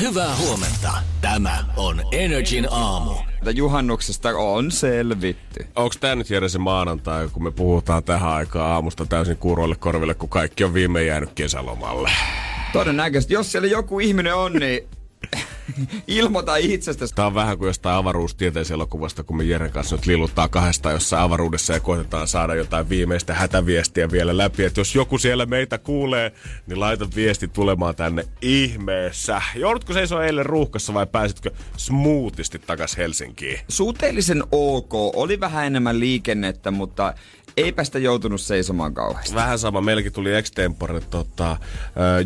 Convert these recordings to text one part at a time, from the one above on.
Hyvää huomenta. Tämä on Energin aamu. Juhannuksesta on selvitty. Onko tämä nyt Jere se maanantai, kun me puhutaan tähän aikaan aamusta täysin kuuroille korville, kun kaikki on viime jäänyt kesälomalle? Todennäköisesti, jos siellä joku ihminen on, niin ilmoita itsestä. Tämä on vähän kuin jostain avaruustieteellisellä kun me Jeren kanssa nyt liluttaa kahdesta jossain avaruudessa ja koitetaan saada jotain viimeistä hätäviestiä vielä läpi. Että jos joku siellä meitä kuulee, niin laita viesti tulemaan tänne ihmeessä. Joudutko seisoo eilen ruuhkassa vai pääsitkö smoothisti takas Helsinkiin? Suhteellisen ok. Oli vähän enemmän liikennettä, mutta eipä sitä joutunut seisomaan kauheasti. Vähän sama. Meilläkin tuli extempore, tota,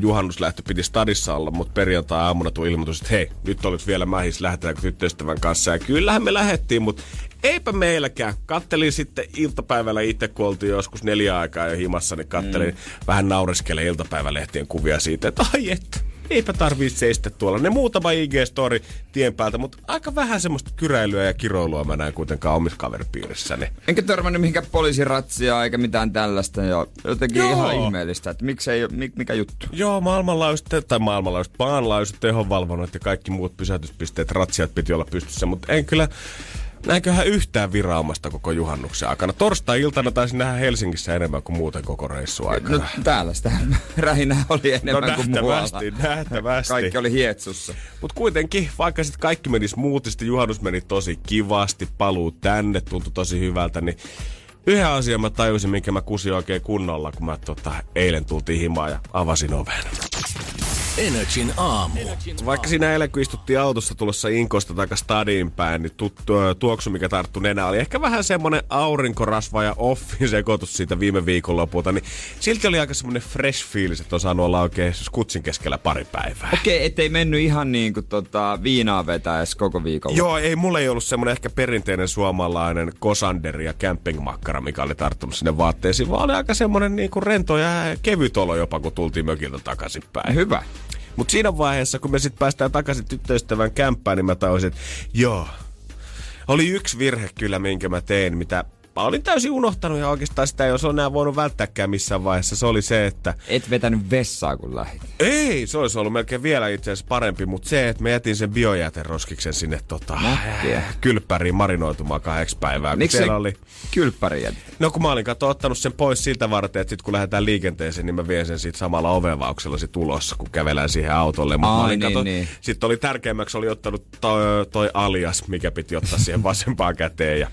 juhannuslähtö piti stadissa olla, mutta perjantai-aamuna tuli ilmoitus, että hei, nyt olet vielä mähis, lähdetäänkö tyttöystävän kanssa. Ja kyllähän me lähettiin, mutta eipä meilläkään. Kattelin sitten iltapäivällä itse, kun oltiin joskus neljä aikaa jo himassa, niin kattelin mm. vähän naureskele iltapäivälehtien kuvia siitä, että ai että eipä tarvii seistä tuolla. Ne muutama IG-story tien päältä, mutta aika vähän semmoista kyräilyä ja kiroilua mä näen kuitenkaan omissa kaveripiirissäni. Enkä törmännyt mihinkään poliisiratsia eikä mitään tällaista. Ja jotenkin Joo. ihan ihmeellistä, että miksei, mikä juttu? Joo, maailmanlaajuiset, tai maailmanlaajuiset, maanlaajuiset tehonvalvonnat ja kaikki muut pysäytyspisteet, ratsiat piti olla pystyssä, mutta en kyllä Näinköhän yhtään viraumasta koko juhannuksen aikana? Torstai-iltana taisin nähdä Helsingissä enemmän kuin muuten koko reissu aikana. No täällä sitä rähinä oli enemmän no, kuin muualla. nähtävästi. Kaikki oli hietsussa. Mutta kuitenkin, vaikka sitten kaikki meni smoothisti, juhannus meni tosi kivasti, paluu tänne tuntui tosi hyvältä, niin Yhden asian mä tajusin, minkä mä kusin oikein kunnolla, kun mä tota, eilen tultiin himaan ja avasin oven. Energin aamu. Vaikka siinä eilen, kun istuttiin autossa tulossa Inkosta takas stadiin päin, niin tuttu, tuoksu, mikä tarttu nenä, oli ehkä vähän semmonen aurinkorasva ja offin sekoitus siitä viime viikonlopulta, niin silti oli aika semmonen fresh fiilis, että on saanut olla oikein skutsin keskellä pari päivää. Okei, okay, ettei mennyt ihan niin kuin tota, viinaa vetää edes koko viikolla. Joo, ei mulla ei ollut semmonen ehkä perinteinen suomalainen kosander ja campingmakkara, mikä oli tarttunut sinne vaatteisiin, vaan oli aika semmonen niin kuin rento ja kevyt olo jopa, kun tultiin mökiltä takaisinpäin. Hyvä. Mutta siinä vaiheessa, kun me sitten päästään takaisin tyttöystävän kämppään, niin mä tajusin, että joo, oli yksi virhe kyllä, minkä mä tein, mitä mä olin täysin unohtanut ja oikeastaan sitä ei olisi enää voinut välttääkään missään vaiheessa. Se oli se, että... Et vetänyt vessaa kun lähit. Ei, se olisi ollut melkein vielä itse asiassa parempi, mutta se, että mä jätin sen biojäteroskiksen sinne tota, kylppäriin marinoitumaan kahdeksi päivää. Miksi siellä oli... kylppäri jätit? No kun mä olin kato, ottanut sen pois siltä varten, että sit kun lähdetään liikenteeseen, niin mä vien sen siitä samalla ovevauksella sit tulossa, kun kävelään siihen autolle. Mutta Ai, niin, kato, niin. Sitten oli tärkeämmäksi oli ottanut toi, toi alias, mikä piti ottaa siihen vasempaan käteen. Ja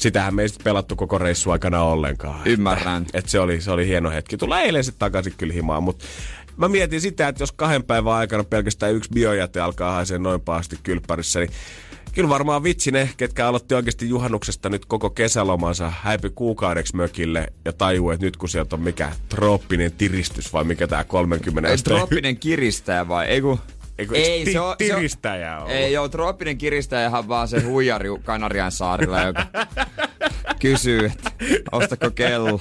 sitähän me ei sitten pelattu koko reissu aikana ollenkaan. Ymmärrän. Että, että se, oli, se oli hieno hetki. Tulee eilen sitten takaisin kyllä himaan, mutta mä mietin sitä, että jos kahden päivän aikana pelkästään yksi biojäte alkaa haisee noin pahasti kylppärissä, niin kyllä varmaan vitsi ne, ketkä aloitti oikeasti juhannuksesta nyt koko kesälomansa, häipy kuukaudeksi mökille ja tajuu, että nyt kun sieltä on mikä trooppinen tiristys vai mikä tämä 30 Ei, trooppinen kiristäjä vai? Ei kun Eiku, ei, ti- se on, tiristäjä on. Ei, joo, trooppinen kiristäjähän vaan se huijari Kanarian saarilla, joka kysyy, että ostako kello.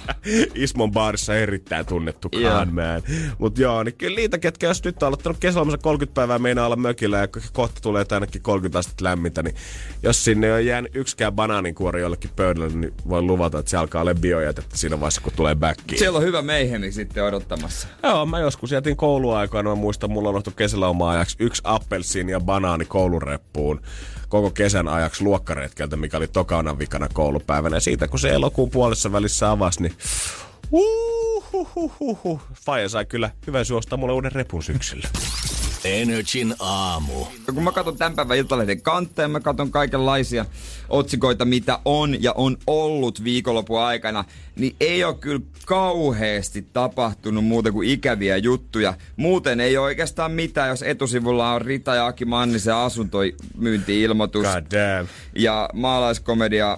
Ismon baarissa erittäin tunnettu man. Mut joo, niin kyllä niitä, ketkä jos nyt on aloittanut kesälomassa 30 päivää meinaa olla mökillä ja kohta tulee ainakin 30 astetta lämmintä, niin jos sinne on jäänyt yksikään banaaninkuori jollekin pöydälle, niin voin luvata, että se alkaa olla biojätettä siinä vaiheessa, kun tulee backiin. Siellä on hyvä meihemi sitten odottamassa. Joo, mä joskus jätin kouluaikoina, mä muistan, mulla on ollut kesälomaa ajaksi yksi appelsiini ja banaani koulureppuun koko kesän ajaksi luokkaretkeltä, mikä oli tokana vikana koulupäivänä. Ja siitä kun se elokuun puolessa välissä avasi, niin Uhuhuhuhu. Faija sai kyllä hyvän suostaa mulle uuden repun syksyllä. Energin aamu. Kun mä katson tämän päivän Iltalehden kantteja, mä katson kaikenlaisia otsikoita, mitä on ja on ollut viikonlopun aikana, niin ei ole kyllä kauheasti tapahtunut muuta kuin ikäviä juttuja. Muuten ei ole oikeastaan mitään, jos etusivulla on Rita ja Aki Mannisen asuntomyynti-ilmoitus. God damn. Ja maalaiskomedia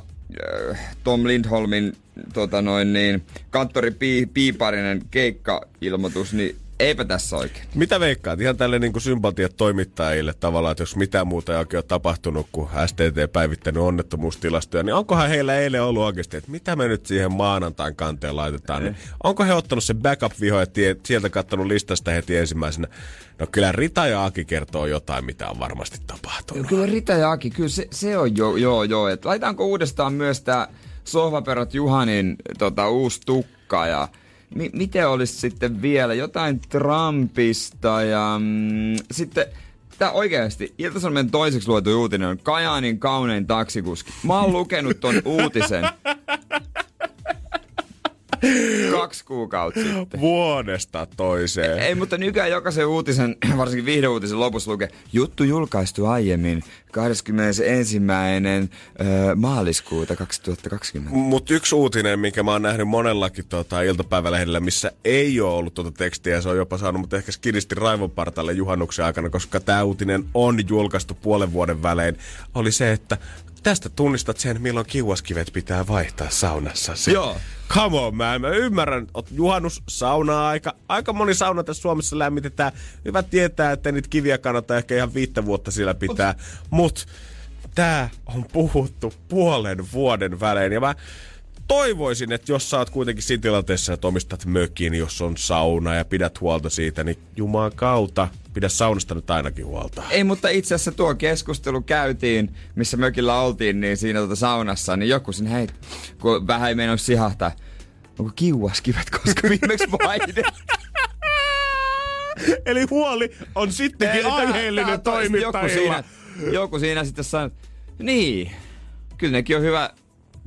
äh, Tom Lindholmin tota noin niin, kanttori Piiparinen keikka-ilmoitus, niin Eipä tässä oikein. Mitä veikkaat? Ihan tälle niin kuin sympatiat toimittajille tavallaan, että jos mitään muuta ei oikein ole tapahtunut kuin STT päivittänyt onnettomuustilastoja, niin onkohan heillä eilen ollut oikeasti, että mitä me nyt siihen maanantain kanteen laitetaan? Niin onko he ottanut sen backup-viho ja tie, sieltä kattonut listasta heti ensimmäisenä? No kyllä Rita ja Aki kertoo jotain, mitä on varmasti tapahtunut. Kyllä Rita ja Aki, kyllä se, se on jo, joo, joo. Et laitaanko uudestaan myös tämä Sohvaperot Juhanin tota, uusi tukka ja mi- miten olisi sitten vielä jotain Trumpista ja mm, sitten Tää oikeasti, Ilta-Sanomien toiseksi luetu uutinen on Kajaanin kaunein taksikuski. Mä oon lukenut ton uutisen kaksi kuukautta sitten. Vuodesta toiseen. Ei, mutta nykyään jokaisen uutisen, varsinkin viihdeuutisen lopussa lukee, juttu julkaistu aiemmin 21. Öö, maaliskuuta 2020. Mutta yksi uutinen, minkä mä oon nähnyt monellakin tota, iltapäivälehdellä, missä ei ole ollut tuota tekstiä, se on jopa saanut mutta ehkä skiristi raivon partalle juhannuksen aikana, koska tämä uutinen on julkaistu puolen vuoden välein, oli se, että tästä tunnistat sen, milloin kiuaskivet pitää vaihtaa saunassa. Joo. Come on, man. Mä ymmärrän, että juhannus, sauna-aika. Aika moni sauna tässä Suomessa lämmitetään. Hyvä tietää, että niitä kiviä kannattaa ehkä ihan viittä vuotta siellä pitää. Mut tää on puhuttu puolen vuoden välein. Ja mä toivoisin, että jos sä oot kuitenkin siinä tilanteessa, että omistat mökin, jos on sauna ja pidät huolta siitä, niin Jumalan kautta pidä saunasta nyt ainakin huolta. Ei, mutta itse asiassa tuo keskustelu käytiin, missä mökillä oltiin, niin siinä tuota saunassa, niin joku sinne hei, kun vähän ei meinannut sihahtaa, onko kiuaskivet, koska viimeksi vaihdettiin. Eli huoli on sittenkin aiheellinen toimittajilla. Joku siinä, joku siinä sitten sanoi, niin, kyllä nekin on hyvä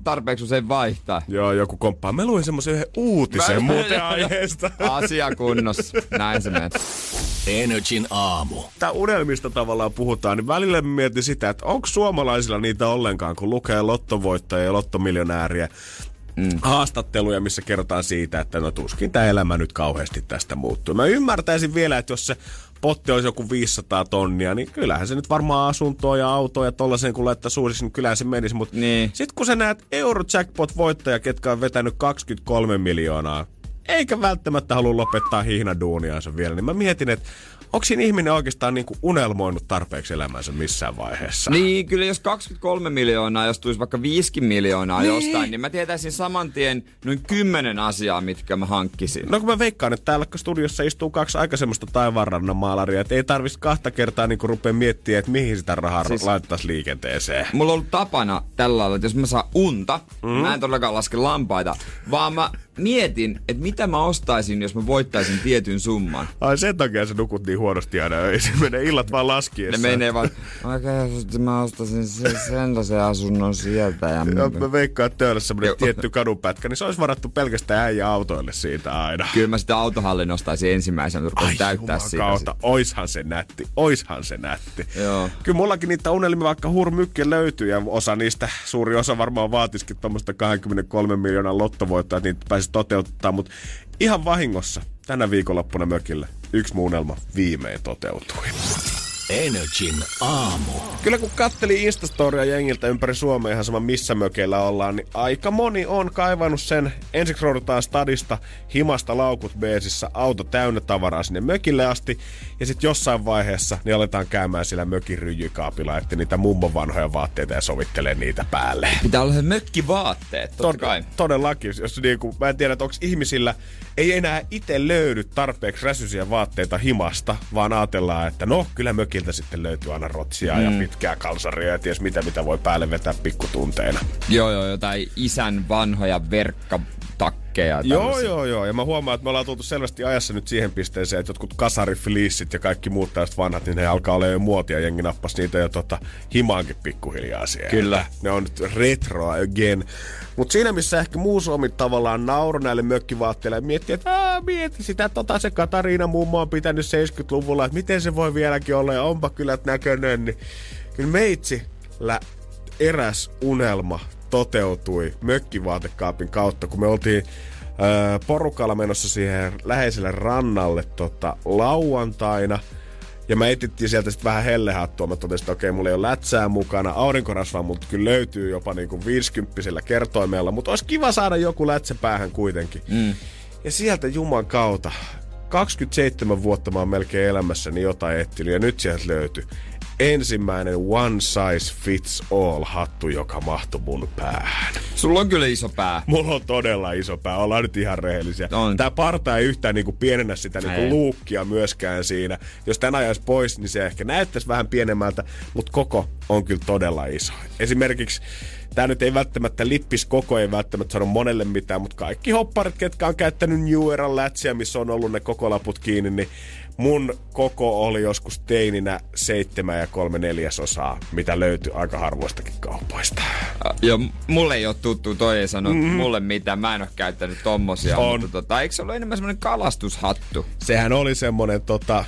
tarpeeksi usein vaihtaa. Joo, joku komppaa. Mä luin semmoisen yhden uutisen Mä- muuten aiheesta. Asia kunnossa. Näin se menee. Energin aamu. Tää unelmista tavallaan puhutaan, niin välillä mietin sitä, että onko suomalaisilla niitä ollenkaan, kun lukee lottovoittajia ja lottomiljonääriä mm. haastatteluja, missä kerrotaan siitä, että no tuskin tämä elämä nyt kauheasti tästä muuttuu. Mä ymmärtäisin vielä, että jos se potti olisi joku 500 tonnia, niin kyllähän se nyt varmaan asuntoa ja autoa ja tollasen kun laittaa suusiksi, niin kyllähän se menisi. Mutta Niin. sitten kun sä näet Eurojackpot-voittaja, ketkä on vetänyt 23 miljoonaa, eikä välttämättä halua lopettaa hihnaduuniaansa vielä, niin mä mietin, että onko siinä ihminen oikeastaan niinku unelmoinut tarpeeksi elämänsä missään vaiheessa? Niin, kyllä jos 23 miljoonaa, jos tulisi vaikka 5 miljoonaa niin. jostain, niin mä tietäisin saman tien noin 10 asiaa, mitkä mä hankkisin. No kun mä veikkaan, että täällä studiossa istuu kaksi aika semmoista taivaanrannan maalaria, että ei tarvitsisi kahta kertaa niin rupea miettiä, että mihin sitä rahaa. Siis- laittaisi liikenteeseen. Mulla on ollut tapana tällä lailla, että jos mä saan unta, mm. mä en todellakaan laske lampaita, vaan mä mietin, että mitä mä ostaisin, jos mä voittaisin tietyn summan. Ai sen takia sä nukut niin huonosti aina öisin. Menee illat vaan laskiessa. Ne menee vaan, oikein mä ostaisin se, sellaisen asunnon sieltä. Ja Ja mä veikkaan, että täällä semmonen Joo. tietty kadunpätkä, niin se olisi varattu pelkästään äijä autoille siitä aina. Kyllä mä sitä autohallin ostaisin ensimmäisenä, rupean täyttää siitä. kautta, oishan se nätti, oishan se nätti. Joo. Kyllä mullakin niitä unelmia vaikka hurmykkiä löytyy ja osa niistä, suuri osa varmaan vaatisikin tuommoista 23 miljoonan lottovoittoa, että niitä pääsisi toteuttaa, mutta ihan vahingossa tänä viikonloppuna mökillä yksi mun unelma viimein toteutui. Energin aamu. Kyllä kun katteli Instastoria jengiltä ympäri Suomea ihan sama missä mökeillä ollaan, niin aika moni on kaivannut sen. Ensiksi roudutaan stadista, himasta laukut beesissä, auto täynnä tavaraa sinne mökille asti. Ja sitten jossain vaiheessa niin aletaan käymään siellä mökin ryijykaapilla, että niitä mummon vanhoja vaatteita ja sovittelee niitä päälle. Pitää olla se mökkivaatteet, totta kai. Todellakin. Jos niinku, mä en tiedä, että onko ihmisillä ei enää itse löydy tarpeeksi räsyisiä vaatteita himasta, vaan ajatellaan, että no, kyllä mökiltä sitten löytyy aina rotsia mm. ja pitkää kalsaria ja ties mitä, mitä voi päälle vetää pikkutunteina. Joo, joo, jotain isän vanhoja verkkatakkeja. Joo, joo, joo. Ja mä huomaan, että me ollaan tultu selvästi ajassa nyt siihen pisteeseen, että jotkut kasarifliissit ja kaikki muut tällaiset vanhat, niin ne alkaa olla jo muotia. Jengi nappas niitä jo tota, himaankin pikkuhiljaa siellä. Kyllä. Ne on nyt retroa again. Mutta siinä, missä ehkä muu Suomi tavallaan nauro näille mökkivaatteille ja miettii, että mieti sitä, tota se Katariina mummo on pitänyt 70-luvulla, että miten se voi vieläkin olla ja onpa kyllä näköinen, niin kyllä meitsillä eräs unelma toteutui mökkivaatekaapin kautta, kun me oltiin öö, porukalla menossa siihen läheiselle rannalle tota, lauantaina. Ja mä etittiin sieltä sitten vähän hellehattua. Mä totesin, että okei, mulla ei ole lätsää mukana. Aurinkorasvaa multa kyllä löytyy jopa niinku 50 kertoimella. Mutta olisi kiva saada joku lätsä päähän kuitenkin. Mm. Ja sieltä Juman kautta 27 vuotta mä oon melkein elämässäni jotain etsinyt ja nyt sieltä löytyi ensimmäinen one size fits all hattu, joka mahtui mun päähän. Sulla on kyllä iso pää. Mulla on todella iso pää, ollaan nyt ihan rehellisiä. On. Tää parta ei yhtään niinku pienennä sitä Ei. niinku luukkia myöskään siinä. Jos tän ajaisi pois, niin se ehkä näyttäisi vähän pienemmältä, mutta koko on kyllä todella iso. Esimerkiksi Tämä nyt ei välttämättä lippis koko, ei välttämättä sano monelle mitään, mutta kaikki hopparit, ketkä on käyttänyt New Eran lätsiä, missä on ollut ne koko laput kiinni, niin mun koko oli joskus teininä seitsemän ja kolme neljäsosaa, mitä löytyi aika harvoistakin kaupoista. Joo, mulle ei ole tuttu, toi ei sano mm. mulle mitään, mä en ole käyttänyt tommosia, On. mutta tota, eikö se ollut enemmän semmonen kalastushattu? Sehän oli semmonen tota,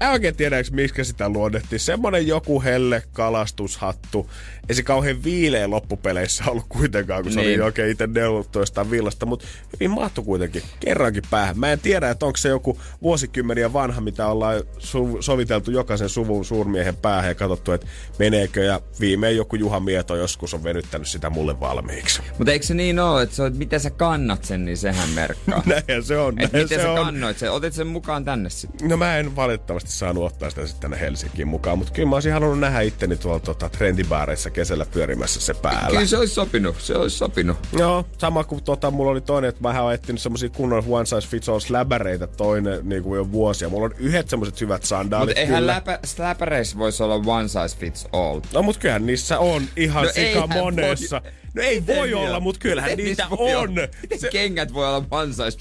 Mä en oikein tiedä, miksi sitä luonnettiin. Semmonen joku helle kalastushattu. Ei se kauhean viileä loppupeleissä ollut kuitenkaan, kun se Niin. oli oikein itse neulottu jostain villasta. Mutta hyvin mahtui kuitenkin kerrankin päähän. Mä en tiedä, että onko se joku vuosikymmeniä vanha, mitä ollaan su- soviteltu jokaisen suvun suurmiehen päähän ja katsottu, että meneekö. Ja viimein joku Juha Mieto joskus on venyttänyt sitä mulle valmiiksi. Mutta eikö se niin ole, että se on, että miten sä kannat sen, niin sehän merkkaa. Näinhän se on. Et näin miten se sä on. kannoit sen? Otit sen mukaan tänne sitten? No mä en valitettavasti saanut ottaa sitä sitten tänne Helsinkiin mukaan, mutta kyllä mä olisin halunnut nähdä itteni tuolla tota, trendibaareissa kesällä pyörimässä se päällä. Kyllä se olisi sopinut, se olisi sopinut. Joo, sama kuin tota, mulla oli toinen, että mä oon etsinyt semmosia kunnon one size fits all släbäreitä toinen niin kuin jo vuosia. Mulla on yhdet semmoset hyvät sandaalit Mutta eihän läpä, läpäreissä voisi olla one size fits all. No mut kyllähän niissä on ihan No sika monessa. voi- No ei Miten voi olla, mutta kyllähän Miten niitä on. Miten Se, kengät voi olla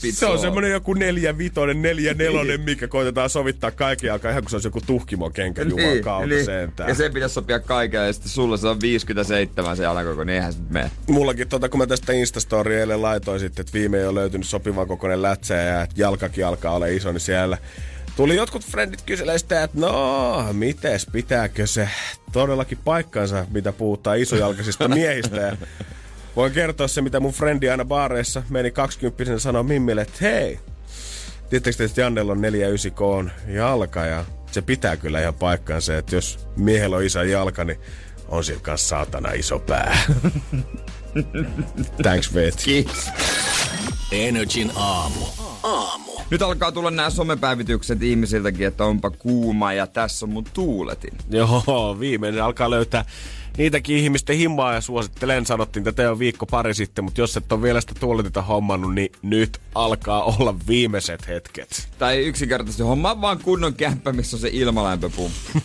fits se on semmonen joku neljä vitonen, neljä nelonen, mikä koitetaan sovittaa kaiken aikaa, ihan kuin se olisi joku tuhkimo kenkä Juman kautta sentään. Niin, Ja se pitäisi sopia kaikille, ja sitten sulla se on 57 se jalakoko, niin eihän se mene. Mullakin, tota, kun mä tästä Instastoria eilen laitoin sitten, että viimein on löytynyt sopivan kokoinen lätsä ja että jalkakin alkaa olla iso, niin siellä tuli jotkut frendit kyselee sitä, että no, mites, pitääkö se todellakin paikkansa, mitä puhutaan isojalkaisista miehistä. Ja voin kertoa se, mitä mun frendi aina baareissa meni 20 sanoa Mimmille, että hei, Tiedättekö te, että Jannella on 49 koon jalka ja se pitää kyllä ihan paikkansa, että jos miehellä on iso jalka, niin on sillä kanssa saatana iso pää. Thanks, Vet. Kiitos. Energin aamu. Aamu. Nyt alkaa tulla nämä somepäivitykset ihmisiltäkin, että onpa kuuma ja tässä on mun tuuletin. Joo, viimeinen alkaa löytää niitäkin ihmisten himmaa ja suosittelen, sanottiin tätä jo viikko pari sitten, mutta jos et ole vielä sitä tuoletita hommannut, niin nyt alkaa olla viimeiset hetket. Tai yksinkertaisesti homma vaan kunnon kämppä, missä on se ilmalämpöpumppu.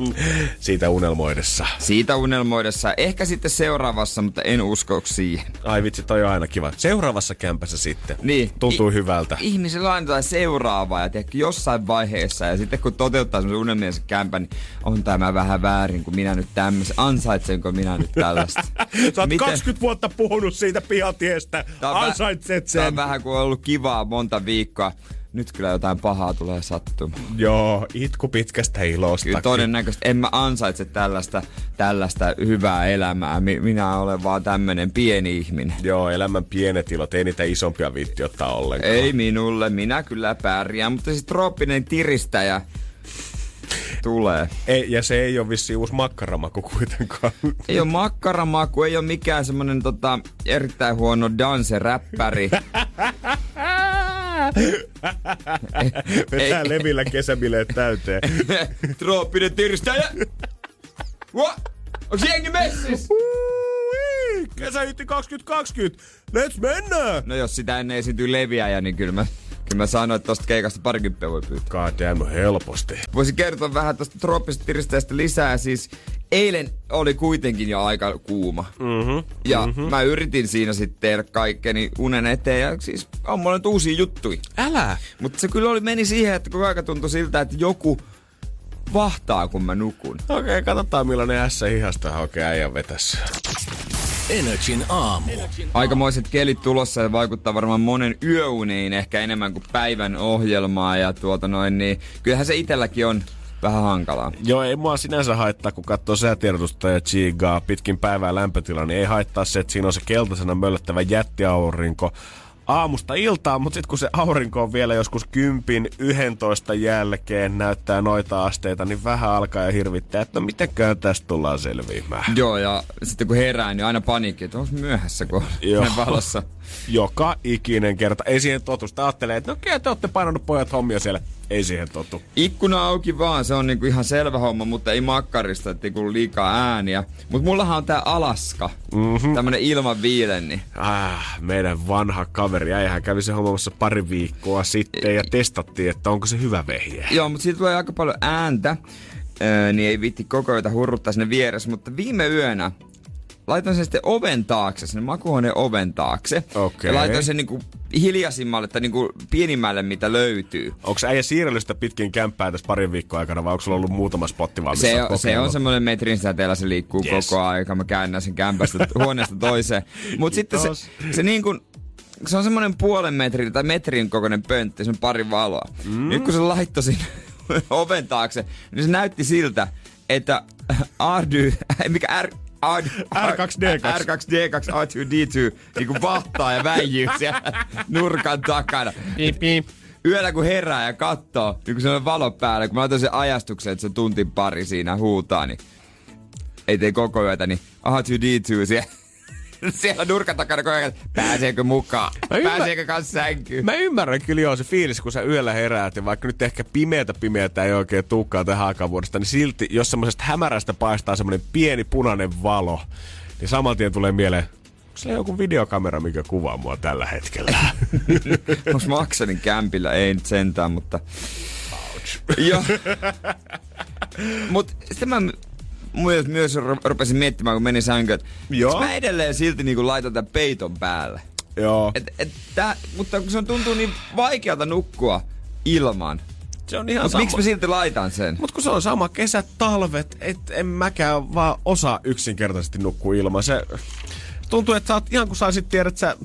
Siitä unelmoidessa. Siitä unelmoidessa. Ehkä sitten seuraavassa, mutta en usko siihen. Ai vitsi, toi on aina kiva. Seuraavassa kämpässä sitten. Niin. Tuntuu I- hyvältä. Ihmisillä on aina jotain seuraavaa ja tiedätkö, jossain vaiheessa ja sitten kun toteuttaa semmoisen unelmiensa kämpän, niin on tämä vähän väärin, kun minä nyt tämmöisen, ansaitsenko minä nyt tällaista? Sä oot Miten- 20 vuotta puhunut siitä pihatiestä. On Ansaitset Tää on sen. vähän kuin on ollut kivaa monta viikkoa. Nyt kyllä jotain pahaa tulee sattumaan. Joo, itku pitkästä ilosta. Kyllä todennäköisesti en mä ansaitse tällaista, tällaista hyvää elämää. Mi- Minä olen vaan tämmönen pieni ihminen. Joo, elämän pienet ilot, ei niitä isompia viitti ottaa ollenkaan. Ei minulle, minä kyllä pärjään, mutta siis trooppinen tiristäjä tulee. ei. Ja se ei ole vissi uusi makkaramaku kuitenkaan. Ei ole makkaramaku, ei ole mikään semmonen tota, erittäin huono danseräppäri. Vetää levillä kesäbileet täyteen. trooppinen tiristäjä! Onks jengi messis? Kesähitti 2020. Let's mennä! No jos sitä ennen esiintyy leviäjä, niin kyllä mä, kyllä mä sanoin, että tosta keikasta parikymppiä voi pyytää. God damn, helposti. Voisin kertoa vähän tuosta trooppisesta tiristäjästä lisää. Siis eilen oli kuitenkin jo aika kuuma. Mm-hmm, ja mm-hmm. mä yritin siinä sitten tehdä kaikkeni unen eteen. Ja siis on mulla nyt uusia juttuja. Älä! Mutta se kyllä oli meni siihen, että koko aika tuntui siltä, että joku vahtaa, kun mä nukun. Okei, okay, katsotaan millainen ässä hihasta oikein äijän vetässä. Energin aamu. Aikamoiset kelit tulossa ja vaikuttaa varmaan monen yöuniin ehkä enemmän kuin päivän ohjelmaa. Ja tuota noin, niin kyllähän se itselläkin on vähän hankalaa. Joo, ei mua sinänsä haittaa, kun katsoo säätiedotusta ja chigaa pitkin päivää lämpötila, niin ei haittaa se, että siinä on se keltaisena möllöttävä jättiaurinko. Aamusta iltaan, mutta sitten kun se aurinko on vielä joskus kympin, 11 jälkeen näyttää noita asteita, niin vähän alkaa ja hirvittää, että no mitenkään tästä tullaan selviämään. Joo, ja sitten kun herää, niin aina paniikki, että onko myöhässä, kun Joo. on valossa. Joka ikinen kerta. Ei siihen totu. Sitä ajattelee, että no okei, te olette painanut pojat hommia siellä. Ei siihen totu. Ikkuna auki vaan, se on niinku ihan selvä homma, mutta ei makkarista, ettei kuulu liikaa ääniä. Mutta mullahan on tää Alaska, mm-hmm. tämmönen ilman viilen, niin Ah, meidän vanha kaveri, äijähän kävi se hommamassa pari viikkoa sitten ja testattiin, että onko se hyvä vehje. Joo, mutta siitä tulee aika paljon ääntä, öö, niin ei vitti koko ajan hurruttaa sinne vieressä. Mutta viime yönä laitoin sen sitten oven taakse, sinne makuuhuoneen oven taakse. Okei. Ja laitoin sen niinku hiljaisimmalle tai niinku pienimmälle, mitä löytyy. Onko äijä siirrellyt sitä pitkin kämppää tässä parin viikkoa aikana vai onko sulla ollut muutama spotti vaan, missä Se, on, se on semmoinen metrin säteellä, se liikkuu Yes. koko aika. Mä käännän sen kämpästä huoneesta toiseen. Mutta sitten se, se niin kuin, se on semmoinen puolen metrin tai metrin kokoinen pöntti, se on pari valoa. Mm. Nyt kun se laittoi sinne oven taakse, niin se näytti siltä, että Ardy, mikä R, R, R2D2. R2D2, R2D2, niin kuin vahtaa ja väijyy siellä nurkan takana. Piip, piip. Yöllä kun herää ja katsoo, niin kun se on valo päällä, kun mä laitan sen ajastuksen, että se tuntin pari siinä huutaa, niin ei tee koko yötä, niin R2D2 siellä, siellä nurkan takana koko ajan, pääseekö mukaan? Mä ymmär- Pääseekö kanssa sänkyyn? Mä ymmärrän kyllä joo se fiilis, kun sä yöllä heräät ja vaikka nyt ehkä pimeätä pimeätä ei oikein tuukkaa tähän aikaan vuodesta, niin silti jos semmoisesta hämärästä paistaa semmoinen pieni punainen valo, niin saman tien tulee mieleen, onko se joku videokamera, mikä kuvaa mua tällä hetkellä? Onks Maksanin kämpillä? Ei nyt sentään, mutta... Joo. Mut sitten mä myös, myös ru- rupesin miettimään, kun menin sänkyyn, että Joo. mä edelleen silti niinku laitan tämän peiton päälle. joo. Et, et tää, mutta kun se on tuntuu niin vaikealta nukkua ilman. se on ihan Mutta miksi mä silti laitan sen? Mut kun se on sama kesät, talvet, et en mäkään vaan osaa yksinkertaisesti nukkua ilman. Se tuntuu, että sä oot ihan kun saisit tiedä, että sä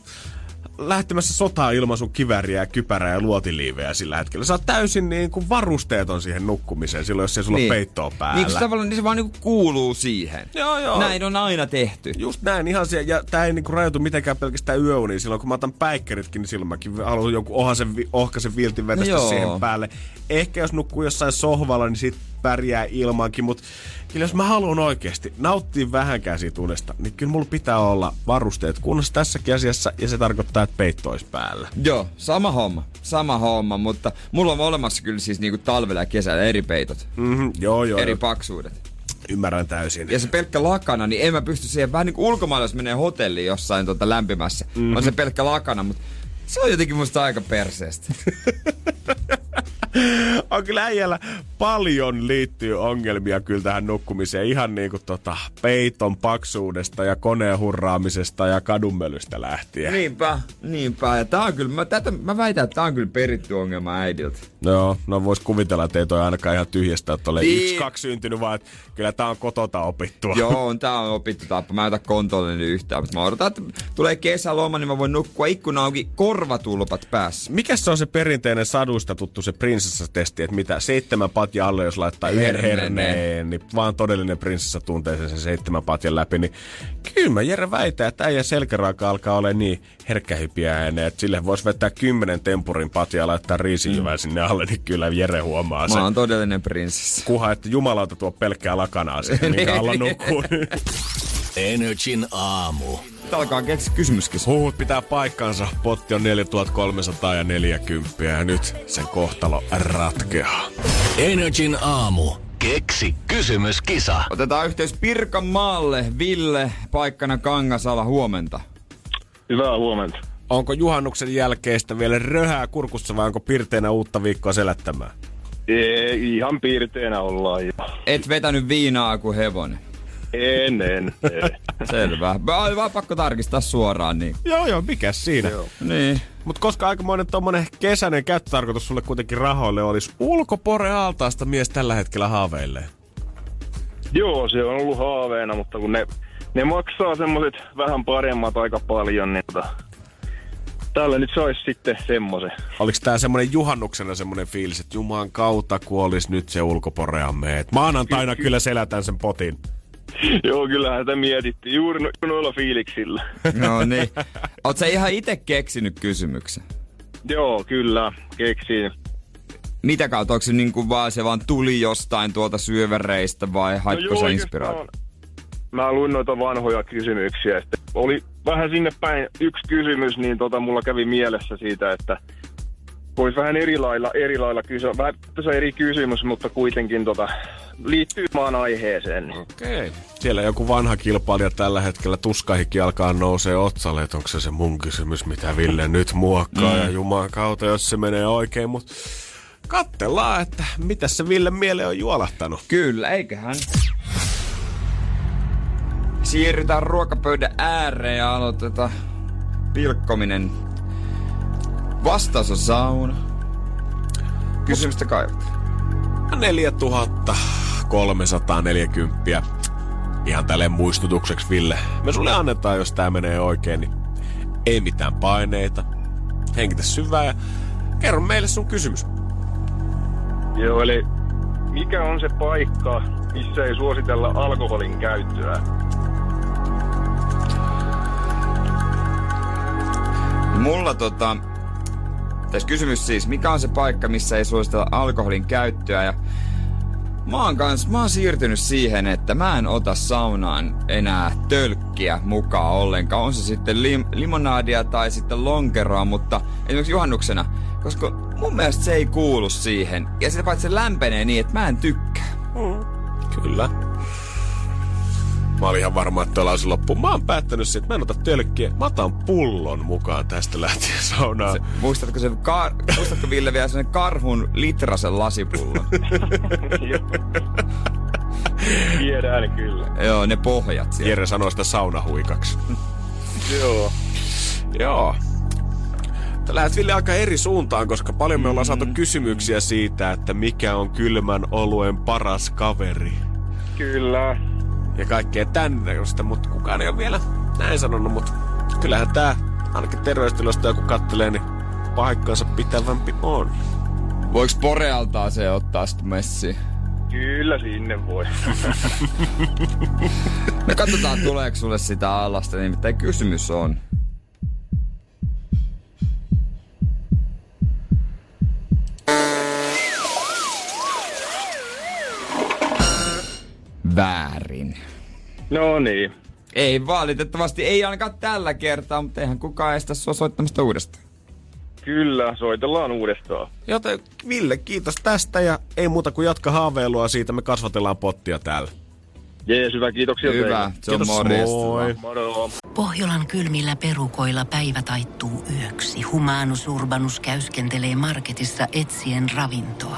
lähtemässä sotaa ilman sun kiväriä ja kypärää ja luotiliivejä sillä hetkellä. Sä oot täysin niin kuin varusteeton siihen nukkumiseen silloin, jos ei sulla niin. peittoa päällä. Niin, kun se tavallaan niin se vaan niinku kuuluu siihen. Joo, joo. Näin on aina tehty. Just näin, ihan siellä. Ja tää ei niinku rajoitu mitenkään pelkästään yöuniin. Silloin kun mä otan päikkeritkin, niin silloin mäkin haluan jonkun ohasen, ohkaisen viltin vetästä Joo. siihen päälle. Ehkä jos nukkuu jossain sohvalla, niin sit pärjää ilmankin, mutta kyllä jos mä haluan oikeasti nauttia vähänkään siitä unesta, niin kyllä mulla pitää olla varusteet kunnossa tässäkin asiassa, ja se tarkoittaa, että peitto olisi päällä. Joo, sama homma. Sama homma, mutta mulla on olemassa kyllä siis niinku talvella ja kesällä eri peitot. Mm-hmm, joo, joo, eri joo. paksuudet. Ymmärrän täysin. Ja se pelkkä lakana, niin en mä pysty siihen vähän niin kuin ulkomailla, jos menee hotelliin jossain tota lämpimässä. Mhm. Mm-hmm. On se pelkkä lakana, mutta se on jotenkin musta aika perseestä. on kyllä äijällä paljon liittyy ongelmia kyllä tähän nukkumiseen. Ihan niin kuin tota peiton paksuudesta ja koneen hurraamisesta ja kadunmölystä lähtien. niinpä, niinpä. Ja tää on kyllä, mä, tätä, mä väitän, että tää on kyllä peritty ongelma äidiltä. Joo, no vois kuvitella, että ei toi ainakaan ihan tyhjästä, että ole Niin. yksi, kaksi syntynyt, vaan että kyllä tää on kotota opittua. Joo, on, tää on opittu tapa. Mä en ota kontolle yhtään, mutta mä odotan, että tulee kesäloma, niin mä voin nukkua ikkuna auki, korvatulpat päässä. Mikä se on se perinteinen sadusta tuttu se prinsessatesti, että mitä seitsemän patja alle, jos laittaa yhden Herneen. niin vaan todellinen prinsessa tuntee sen, sen seitsemän patjan läpi, niin kyllä mä Jere väitän, että äijä selkäraaka alkaa olla niin herkkähypiäinen, että sille voisi vetää kymmenen tempurin patjaa ja laittaa riisijyvää mm. sinne alle, niin kyllä Jere huomaa sen. Mä oon todellinen prinsessa. Kuha, että jumalauta tuo pelkkää lakanaa siihen, minkä alla nukkuu. Energin aamu. Nyt alkaa keksi kysymyskisa. Huhut pitää paikkansa. Potti on 4340 ja nyt sen kohtalo ratkeaa. Energin aamu. Keksi kysymyskisa. Otetaan yhteys Pirkanmaalle. Ville, paikkana Kangasala, huomenta. Hyvää huomenta. Onko juhannuksen jälkeistä vielä röhää kurkussa vai onko pirteenä uutta viikkoa selättämään? Ei, ihan piirteenä ollaan jo. Et vetänyt viinaa kuin hevonen. En, en. Selvä. Mä Oli vaan pakko tarkistaa suoraan, niin. Joo, joo, mikä siinä? Joo. Niin. Mut koska aikamoinen tommonen kesäinen käyttötarkoitus sulle kuitenkin rahoille olisi, ulkopore altaasta mies tällä hetkellä haaveilee. Joo, se on ollut haaveena, mutta kun ne, ne maksaa semmoset vähän paremmat aika paljon, niin tota, tällä nyt sais sitten semmosen. Oliko tää semmonen juhannuksena semmonen fiilis, että Juman kautta kun olis nyt se ulkoporeamme. Et maanantaina kyllä selätän sen potin. Joo, kyllähän sitä mietittiin juuri no, noilla fiiliksillä. No niin. Oot sä ihan itse keksinyt kysymyksen? Joo, kyllä, keksin. Mitä kautta? Onko se niin kuin vaan se vaan tuli jostain tuolta syövereistä vai haitko joo, sä inspiraatio? Mä luin noita vanhoja kysymyksiä. Sitten oli vähän sinne päin yksi kysymys, niin tota, mulla kävi mielessä siitä, että voisi vähän eri lailla, eri lailla kysyä. Vähän tässä eri kysymys, mutta kuitenkin tota, liittyy maan aiheeseen. Okei. Okay. Siellä joku vanha kilpailija tällä hetkellä tuskahikki alkaa nousee otsalle, että onko se se mun kysymys, mitä Ville nyt muokkaa. Mm. Ja Jumalan kautta, jos se menee oikein, mutta katsellaan, että mitä se Ville mieleen on juolahtanut. Kyllä, eiköhän. Siirrytään ruokapöydän ääreen ja aloitetaan pilkkominen. Vastaus on sauna. Kysymystä kaivataan. 4340. Ihan tälleen muistutukseksi, Ville. Me sulle annetaan, jos tää menee oikein, niin ei mitään paineita. Hengitä syvää ja kerro meille sun kysymys. Joo, eli mikä on se paikka, missä ei suositella alkoholin käyttöä? Mulla tota... Tässä kysymys siis, mikä on se paikka, missä ei suositella alkoholin käyttöä ja Mä oon, kans, mä oon siirtynyt siihen, että mä en ota saunaan enää tölkkiä mukaan ollenkaan. On se sitten lim, limonadia tai sitten lonkeroa, mutta esimerkiksi juhannuksena. Koska mun mielestä se ei kuulu siihen. Ja sitä paitsi se lämpenee niin, että mä en tykkää. Kyllä. Mä olin ihan varma, että ollaan loppuun. Mä oon päättänyt siitä, että mä en ota tölkkiä. Mä otan pullon mukaan tästä lähtien saunaan. Se, muistatko, se kar, muistatko Ville vielä sen karhun litrasen lasipullon? Tiedän kyllä. Joo, ne pohjat siellä. Jere sanoo sitä saunahuikaksi. Joo. Joo. Tää lähdet Ville aika eri suuntaan, koska paljon me ollaan saatu kysymyksiä siitä, että mikä on kylmän oluen paras kaveri. Kyllä. Ja kaikkea tänne josta, mutta kukaan ei ole vielä näin sanonut, mutta kyllähän tää ainakin terveystilosta joku kattelee, niin paikkansa pitävämpi on. Voiko Porealtaa se ottaa sitten messiin? Kyllä sinne voi. Me katsotaan, tuleeko sulle sitä alasta, nimittäin kysymys on. Väärin. no niin. Ei valitettavasti, ei ainakaan tällä kertaa, mutta eihän kukaan estä sua soittamasta uudestaan. Kyllä, soitellaan uudestaan. Joten Ville, kiitos tästä ja ei muuta kuin jatka haaveilua siitä. Me kasvatellaan pottia täällä. Jees, hyvä, kiitoksia Hyvä, teille. se on moi. Moro. Pohjolan kylmillä perukoilla päivä taittuu yöksi. Humanus Urbanus käyskentelee marketissa etsien ravintoa.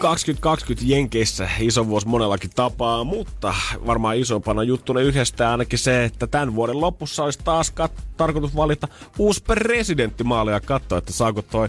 2020 Jenkeissä iso vuosi monellakin tapaa, mutta varmaan isompana juttuna yhdestä ainakin se, että tämän vuoden lopussa olisi taas kat- tarkoitus valita uusi presidentti maalle ja katsoa, että saako toi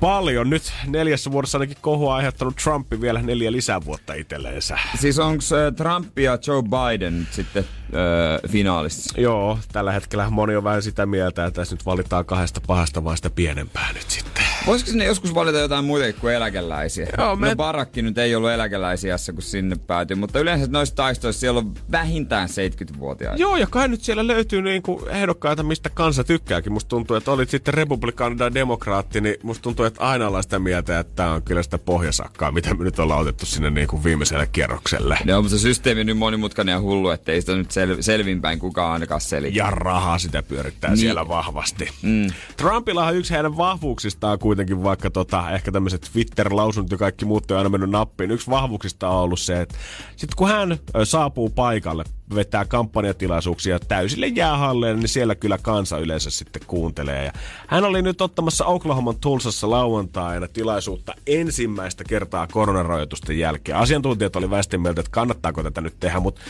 paljon. Nyt neljässä vuodessa ainakin kohua aiheuttanut Trumpi vielä neljä lisävuotta itselleensä. Siis onko Trump ja Joe Biden nyt sitten äh, finaalissa? Joo, tällä hetkellä moni on vähän sitä mieltä, että tässä nyt valitaan kahdesta pahasta vaan sitä pienempää nyt sitten. Voisiko sinne joskus valita jotain muita kuin eläkeläisiä? Joo, me- No Barakki nyt ei ollut eläkeläisiässä, kun sinne päätyi, mutta yleensä noissa taistoissa siellä on vähintään 70-vuotiaita. Joo, ja kai nyt siellä löytyy niinku ehdokkaita, mistä kansa tykkääkin. Musta tuntuu, että olit sitten republikaani tai demokraatti, niin musta tuntuu, että aina ollaan sitä mieltä, että tämä on kyllä sitä pohjasakkaa, mitä me nyt ollaan otettu sinne niinku viimeiselle kierrokselle. Joo, mutta se systeemi on niin monimutkainen ja hullu, että ei sitä nyt sel- selvinpäin kukaan ainakaan selitä. Ja rahaa sitä pyörittää Niin. siellä vahvasti. Mm. Trumpilla on yksi heidän vahvuuksistaan kuitenkin, vaikka tota, ehkä tämmöiset Twitter-lausunnot ja kaikki muut on aina mennyt nappiin. Yksi vahvuuksista on ollut se, että sit kun hän saapuu paikalle, vetää kampanjatilaisuuksia täysille jäähalleille, niin siellä kyllä kansa yleensä sitten kuuntelee. Ja hän oli nyt ottamassa Oklahoman Tulsassa lauantaina tilaisuutta ensimmäistä kertaa koronarajoitusten jälkeen. Asiantuntijat oli väisten mieltä, että kannattaako tätä nyt tehdä, mutta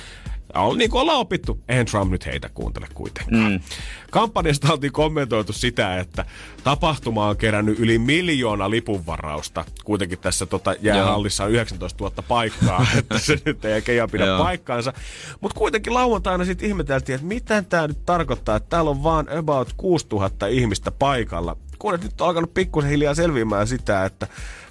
On, niin kuin ollaan opittu, eihän Trump nyt heitä kuuntele kuitenkaan. Mm. Kampanjasta oltiin kommentoitu sitä, että tapahtuma on kerännyt yli miljoona lipunvarausta. Kuitenkin tässä tota, jäähallissa on 19 000 paikkaa, että se nyt ei oikein pidä Joo. paikkaansa. Mutta kuitenkin lauantaina sitten ihmeteltiin, että mitä tämä nyt tarkoittaa, että täällä on vaan about 6000 ihmistä paikalla. Kun nyt on alkanut pikkusen hiljaa selviämään sitä, että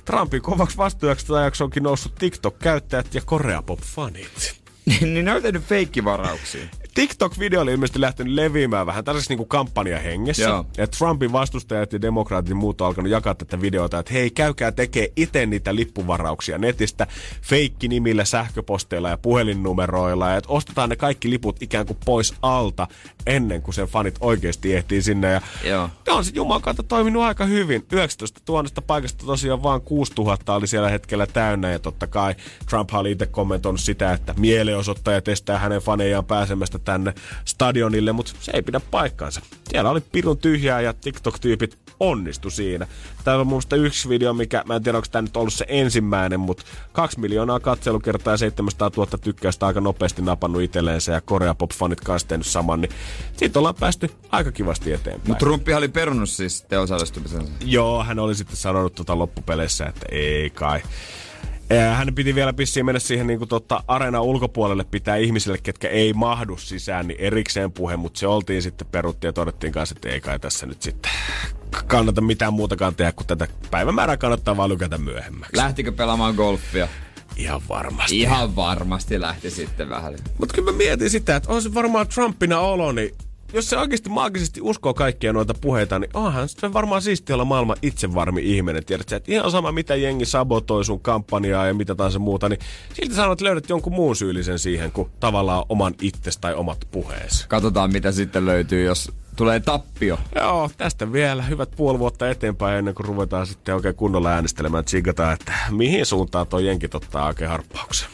Trumpin kovaksi vastuujaksi onkin noussut TikTok-käyttäjät ja Korea Pop-fanit. Niin ne on tehnyt feikkivarauksia. TikTok-video oli ilmeisesti lähtenyt leviämään vähän tällaisessa niin kampanjahengessä. Joo. Ja Trumpin vastustajat ja demokraatit ja muut on alkanut jakaa tätä videota, että hei, käykää tekee itse niitä lippuvarauksia netistä feikkinimillä, sähköposteilla ja puhelinnumeroilla. Ja että ostetaan ne kaikki liput ikään kuin pois alta ennen kuin sen fanit oikeasti ehtii sinne. Ja Joo. on se Jumalan kautta toiminut aika hyvin. 19 000 paikasta tosiaan vaan 6 000 oli siellä hetkellä täynnä. Ja totta kai Trump oli itse kommentoinut sitä, että mielenosoittajat estää hänen fanejaan pääsemästä tänne stadionille, mutta se ei pidä paikkaansa. Siellä oli pirun tyhjää ja TikTok-tyypit onnistu siinä. Täällä on mun yksi video, mikä, mä en tiedä onko tämä nyt ollut se ensimmäinen, mutta kaksi miljoonaa katselukertaa ja 700 000 tykkäystä aika nopeasti napannut itselleensä ja Korea Pop-fanit kanssa tehnyt saman, niin siitä ollaan päästy aika kivasti eteenpäin. Mutta Trumpihan oli perunut siis sitten osallistumisensa. Joo, hän oli sitten sanonut tota loppupeleissä, että ei kai. Hän piti vielä pissiin mennä siihen niin tota, areenan ulkopuolelle pitää ihmisille, ketkä ei mahdu sisään, niin erikseen puhe, mutta se oltiin sitten peruttiin ja todettiin kanssa, että ei kai tässä nyt sitten kannata mitään muutakaan tehdä, kuin tätä päivämäärää kannattaa vaan lykätä myöhemmäksi. Lähtikö pelaamaan golfia? Ihan varmasti. Ihan varmasti lähti sitten vähän. Mutta kyllä mä mietin sitä, että on se varmaan Trumpina olo, niin jos se oikeasti maagisesti uskoo kaikkia noita puheita, niin onhan se varmaan siisti olla maailman itsevarmi ihminen. Tiedät sä, että ihan sama mitä jengi sabotoi sun kampanjaa ja mitä tahansa muuta, niin silti sanot, että löydät jonkun muun syyllisen siihen kuin tavallaan oman itses tai omat puheesi. Katsotaan mitä sitten löytyy, jos tulee tappio. Joo, tästä vielä hyvät puoli vuotta eteenpäin ennen kuin ruvetaan sitten oikein kunnolla äänestelemään, että tsiikataan, että mihin suuntaan tuo jenkit ottaa oikein harppauksen.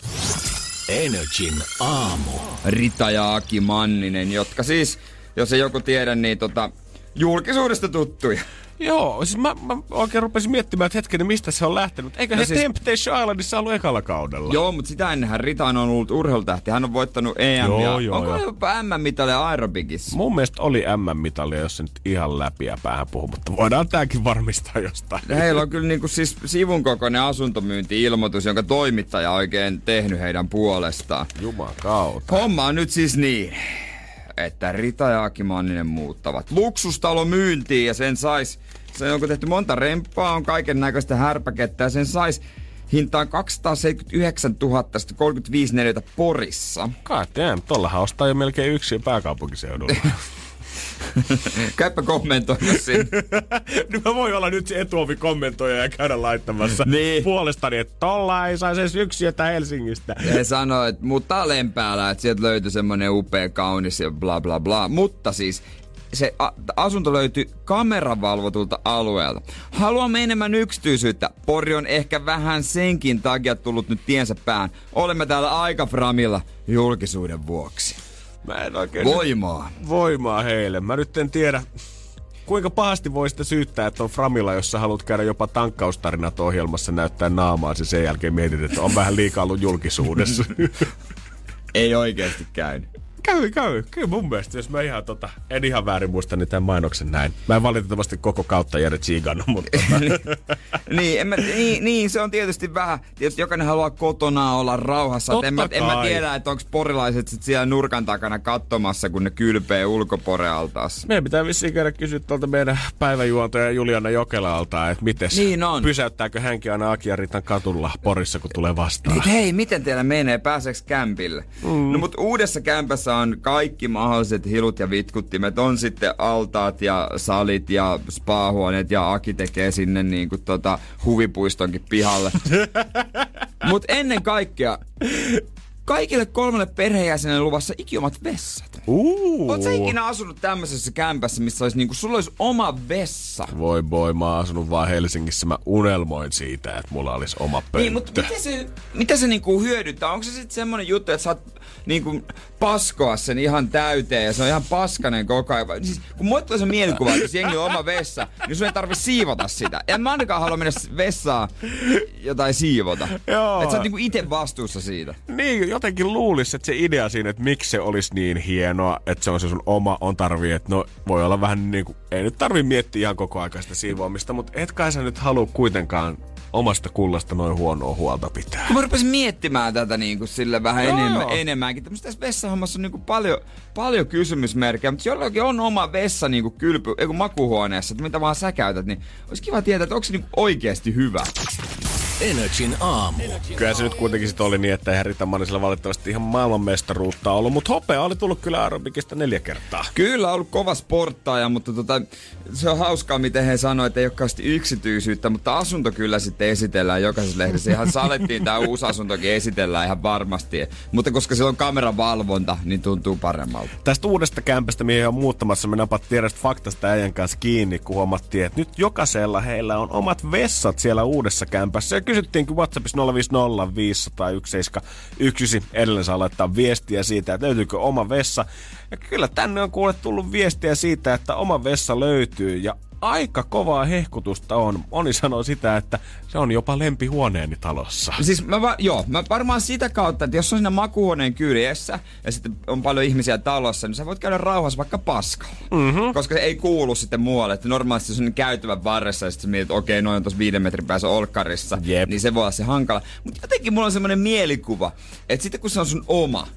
Energin aamu. Rita ja Aki Manninen, jotka siis, jos ei joku tiedä, niin tota, julkisuudesta tuttuja. Joo, siis mä, mä oikein rupesin miettimään, että hetkinen, mistä se on lähtenyt. Eikö No no he siis-. Temptation Islandissa ollut ekalla kaudella? Joo, mutta sitä ennenhän Rita on ollut urheilutähti. Hän on voittanut EM Joo, ja joo, onko joo. jopa M-mitalia aerobikissa? Mun mielestä oli M-mitalia, jos se nyt ihan läpi ja päähän puhuu, mutta voidaan tääkin varmistaa jostain. Heillä on kyllä niinku siis sivun kokoinen asuntomyynti-ilmoitus, jonka toimittaja on oikein tehnyt heidän puolestaan. Juman kautta. Homma on nyt siis niin, että Rita ja Aki Manninen muuttavat luksustalo myyntiin ja sen sais, se onko tehty monta remppaa, on kaiken näköistä härpäkettä ja sen sais hintaan 279 000 35 neliötä Porissa. God damn, tollahan ostaa jo melkein yksi pääkaupunkiseudulla. Käypä kommentoimassa sinne. niin mä voin olla nyt se etuovi kommentoija ja käydä laittamassa Niin. puolestani, että tolla ei saisi edes yksi jätä Helsingistä. Ja sanoi, että mutta Lempäällä, että sieltä löytyi semmonen upea, kaunis ja bla bla bla. Mutta siis se asunto löytyi kameravalvotulta alueelta. Haluamme enemmän yksityisyyttä. Pori on ehkä vähän senkin takia tullut nyt tiensä pään. Olemme täällä aika framilla julkisuuden vuoksi. Mä en oikein... Voimaa. voimaa heille. Mä nyt en tiedä, kuinka pahasti voi sitä syyttää, että on Framilla, jos sä haluat käydä jopa tankkaustarinat ohjelmassa näyttää naamaa, se sen jälkeen mietit, että on vähän liikaa ollut julkisuudessa. Ei oikeasti käynyt. Käy, käy. Kyllä mun mielestä, jos mä ihan tota, en ihan väärin muista, niin tämän mainoksen näin. Mä en valitettavasti koko kautta jäädä tsiigannut, mutta niin, en mä, niin, niin, se on tietysti vähän. Tietysti jokainen haluaa kotona olla rauhassa. Et En mä, Totta en mä tiedä, että onko porilaiset sit siellä nurkan takana katsomassa, kun ne kylpee ulkoporealtaassa. meidän pitää vissiin käydä kysyä tuolta meidän päiväjuontaja Juliana Jokelalta, että mites, Niin on. pysäyttääkö hänkin aina Aki ja Ritan katulla Porissa, kun tulee vastaan. Niin, hei, miten teillä menee? Pääseeks kämpille? Mm. No mut uudessa kämpässä on kaikki mahdolliset hilut ja vitkuttimet. On sitten altaat ja salit ja spahuoneet ja Aki tekee sinne niinku tota huvipuistonkin pihalle. mut ennen kaikkea, kaikille kolmelle perheenjäsenelle luvassa ikiomat vessat. Uh. Oot sä ikinä asunut tämmöisessä kämpässä, missä olisi niinku, sulla olisi oma vessa? Voi boy, mä oon asunut vaan Helsingissä. Mä unelmoin siitä, että mulla olisi oma pönttö. Niin, mutta miten se, mitä se niinku hyödyttää? Onko se sitten semmonen juttu, että sä oot niinku paskoa sen ihan täyteen ja se on ihan paskanen koko ajan. Siis, kun mulle tulee se mielikuva, että jos jengi on oma vessa, niin sun ei tarvi siivota sitä. En mä ainakaan halua mennä vessaan jotain siivota. Joo. Että sä oot niinku itse vastuussa siitä. Niin, jotenkin luulisi, että se idea siinä, että miksi se olisi niin hienoa, että se on se sun oma, on tarvi, että no voi olla vähän niin kuin, ei nyt tarvi miettiä ihan koko sitä siivoamista, mutta et kai sä nyt halua kuitenkaan omasta kullasta noin huonoa huolta pitää. Kun mä rupesin miettimään tätä niin kuin sille vähän Joo, enemmän, joo. enemmänkin. Tämmöistä tässä vessahommassa on niin kuin paljon, paljon kysymysmerkkejä, mutta jollakin on oma vessa niin kuin kylpy, ei kun makuhuoneessa, että mitä vaan sä käytät, niin olisi kiva tietää, että onko se niin kuin oikeasti hyvä. Energin aamu. Kyllä se nyt kuitenkin sit oli niin, että eihän Rita Manisella valitettavasti ihan maailmanmestaruutta ollut, mutta hopea oli tullut kyllä aerobikista neljä kertaa. Kyllä on ollut kova sporttaaja, mutta tota, se on hauskaa, miten he sanoivat, että ei ole yksityisyyttä, mutta asunto kyllä sitten esitellään jokaisessa lehdessä. Ihan salettiin tämä uusi asuntokin esitellään ihan varmasti. Mutta koska siellä on kameran valvonta, niin tuntuu paremmalta. Tästä uudesta kämpästä, mihin on muuttamassa, me napattiin erästä faktasta äijän kanssa kiinni, kun huomattiin, että nyt jokaisella heillä on omat vessat siellä uudessa kämpässä. Ja kysyttiinkin WhatsAppissa 050 501 edelleen saa laittaa viestiä siitä, että löytyykö oma vessa. Ja kyllä tänne on kuule tullut viestiä siitä, että oma vessa löytyy ja aika kovaa hehkutusta on. Moni sanoo sitä, että se on jopa lempihuoneeni talossa. Siis mä, va- joo, mä varmaan sitä kautta, että jos on siinä makuuhuoneen kyljessä ja sitten on paljon ihmisiä talossa, niin sä voit käydä rauhassa vaikka paskalla. Mm-hmm. Koska se ei kuulu sitten muualle. Että normaalisti se on käytävän varressa ja sitten mietit, että okei, noin on tuossa viiden metrin päässä olkkarissa. Jep. Niin se voi olla se hankala. Mutta jotenkin mulla on semmoinen mielikuva, että sitten kun se on sun oma,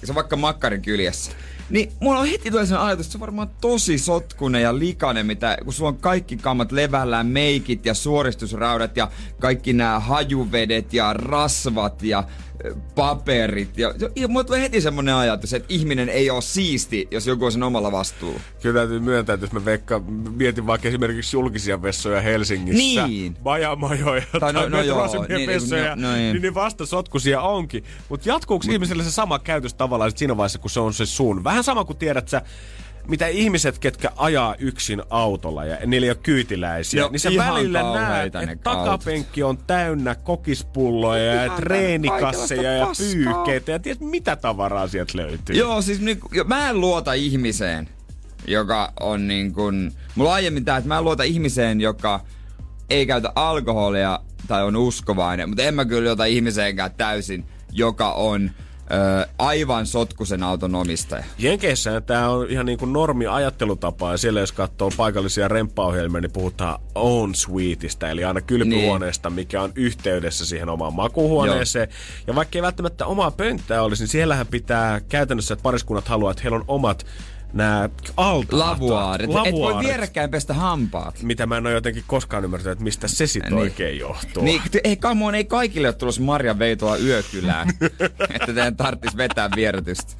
ja se on vaikka makkarin kyljessä, niin mulla on heti tulee sen ajatus, että se on varmaan tosi sotkunen ja likainen, mitä, kun sulla on kaikki kammat levällään, meikit ja suoristusraudat ja kaikki nämä hajuvedet ja rasvat ja paperit. Ja, ja mulla tulee heti semmonen ajatus, että ihminen ei ole siisti, jos joku on sen omalla vastuulla. Kyllä täytyy myöntää, että jos mä Veikka mietin vaikka esimerkiksi julkisia vessoja Helsingissä, Niin. bajamajoja tai, Tai no- tai no metroasemien joo, niin, vessoja, no- no niin. niin, niin vasta sotkusia onkin. Mutta jatkuuko Mut, ihmiselle se sama käytös tavallaan siinä vaiheessa, kun se on se sun? Vähän sama kuin tiedät sä, mitä ihmiset, ketkä ajaa yksin autolla ja niillä ei ole kyytiläisiä, Joo, niin sä välillä näet, että takapenkki on täynnä kokispulloja ja Ihan treenikasseja ja pyykkeitä ja tiedät mitä tavaraa sieltä löytyy. Joo, siis niin, jo, mä en luota ihmiseen, joka on niin kuin... Mulla aiemmin tää, että mä en luota ihmiseen, joka ei käytä alkoholia tai on uskovainen, mutta en mä kyllä luota ihmiseenkään täysin, joka on ö, aivan sotkusen auton omistaja. Jenkeissä tämä on ihan niin kuin normi ajattelutapa, ja siellä jos katsoo paikallisia remppaohjelmia, niin puhutaan own suiteista, eli aina kylpyhuoneesta, mikä on yhteydessä siihen omaan makuuhuoneeseen. Ja vaikka ei välttämättä omaa pönttää olisi, niin siellähän pitää käytännössä, että pariskunnat haluaa, että heillä on omat nämä altaat. Lavuaarit. Et voi vierekkäin pestä hampaat. Mitä mä en ole jotenkin koskaan ymmärtänyt, että mistä se sitten Niin. oikein johtuu. Niin, ei come on, ei kaikille ole tulossa Marjan veitoa yökylään, että teidän tarttis vetää vieretystä.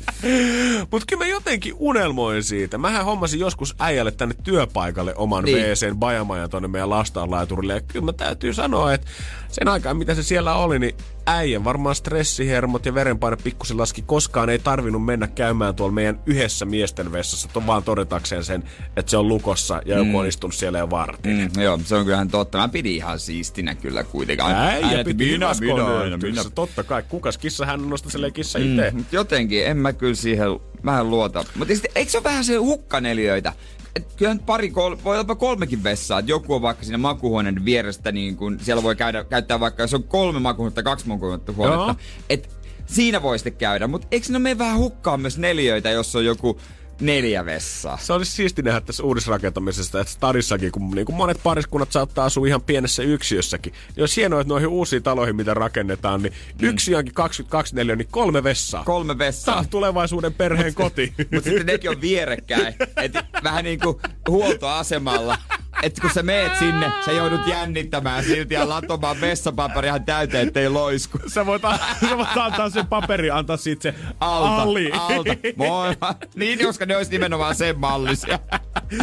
Mutta kyllä mä jotenkin unelmoin siitä. Mähän hommasin joskus äijälle tänne työpaikalle oman Niin. niin. WCn bajamajan tonne meidän lastaanlaiturille. Ja kyllä mä täytyy sanoa, että sen aikaan mitä se siellä oli, niin äijän varmaan stressihermot ja verenpaine pikkusen laski. Koskaan ei tarvinnut mennä käymään tuolla meidän yhdessä miesten vessassa, to- vaan todetakseen sen, että se on lukossa ja joku on istunut siellä jo vartin. Mm, joo, se on kyllähän totta. Mä pidin ihan siistinä kyllä kuitenkin. Äijä piti minä, minä, minä, minä. Totta kai. Kukas kissa hän nosta silleen kissa itse. Mm, jotenkin en mä kyllä siihen vähän luota. Mutta sitten eikö se ole vähän se hukkaneliöitä? Et kyllähän pari, kol, voi olla kolmekin vessaa. Et joku on vaikka siinä makuhuoneen vierestä, niin kun siellä voi käydä, käyttää vaikka, jos on kolme makuhuonetta, kaksi makuhuonetta huonetta. Joo. Et siinä voi sitten käydä. Mutta eikö ne mene vähän hukkaan myös neliöitä, jos on joku neljä vessaa? Se olisi siisti nähdä tässä uudisrakentamisessa, että stadissakin, kun niin kuin monet pariskunnat saattaa asua ihan pienessä yksiössäkin. Niin olisi hienoa, että noihin uusiin taloihin, mitä rakennetaan, niin mm. yksi onkin 22 neliö, niin kolme vessaa. Kolme Tämä vessaa. on tulevaisuuden perheen koti. Mutta sitten nekin on vierekkäin. Et vähän niin kuin huoltoasemalla. Että kun sä meet sinne, sä joudut jännittämään silti ja latomaan vessapaperia ihan täyteen, ettei loisku. sä, voit, a- sä voit antaa sen paperi, antaa siitä se Alta, alli. alta. Moi. Niin, koska ne olisi nimenomaan sen mallisia.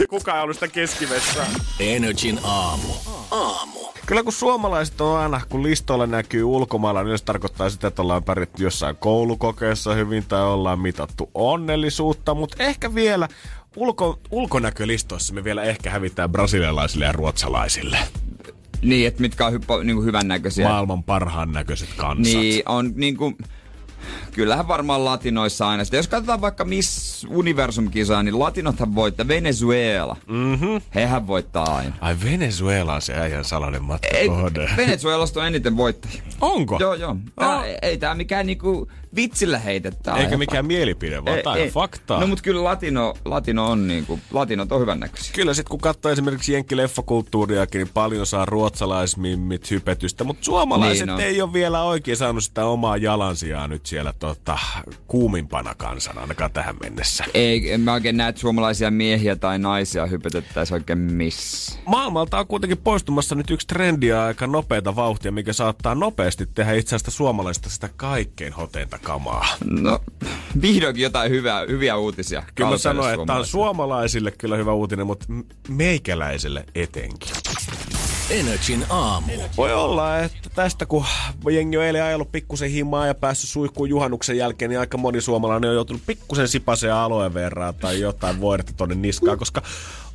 Kuka ei ollut sitä keskivessaa. Energin aamu. Aamu. Kyllä kun suomalaiset on aina, kun listoilla näkyy ulkomailla, niin se tarkoittaa sitä, että ollaan pärjätty jossain koulukokeessa hyvin tai ollaan mitattu onnellisuutta, mutta ehkä vielä ulko, ulkonäkölistoissa me vielä ehkä hävitään brasilialaisille ja ruotsalaisille. Niin, että mitkä on hyppä, niin kuin hyvännäköisiä. Maailman parhaan näköiset kansat. Niin, on niin kuin, kyllähän varmaan latinoissa aina. Sitten jos katsotaan vaikka Miss Universum-kisaa, niin latinothan voittaa Venezuela. Mhm. Hehän voittaa aina. Ai Venezuela on se äijän salainen matka Ei, kohde. Venezuelasta on eniten voittajia. Onko? Joo, joo. Tää, Oh. Ei tää mikään niinku vitsillä heitettä. Eikä mikään mielipide, vaan tää on faktaa. No mut kyllä latino, latino on niinku, latinot on hyvän näköisiä. Kyllä sit kun katsoo esimerkiksi jenkkileffakulttuuriakin, niin paljon saa ruotsalaismimmit hypetystä, mutta suomalaiset Niin on. ei ole vielä oikein saanut sitä omaa jalansijaa nyt siellä tota, kuumimpana kansana, ainakaan tähän mennessä. Ei, en mä oikein näe, että suomalaisia miehiä tai naisia hypetettäisiin oikein missä. Maailmalta on kuitenkin poistumassa nyt yksi trendi ja aika nopeata vauhtia, mikä saattaa nopeasti tehdä itse asiassa suomalaista sitä kaikkein hoteinta kamaa. No, vihdoinkin jotain hyvää, hyviä uutisia. Kyllä mä sanoin, että tämä on suomalaisille. kyllä hyvä uutinen, mutta m- meikäläiselle etenkin. Energin aamu. Voi olla, että tästä kun jengi on eilen ajellut pikkusen himaa ja päässyt suihkuun juhannuksen jälkeen, niin aika moni suomalainen on joutunut pikkusen sipaseen aloe verraa tai jotain voidetta tonne niskaan, koska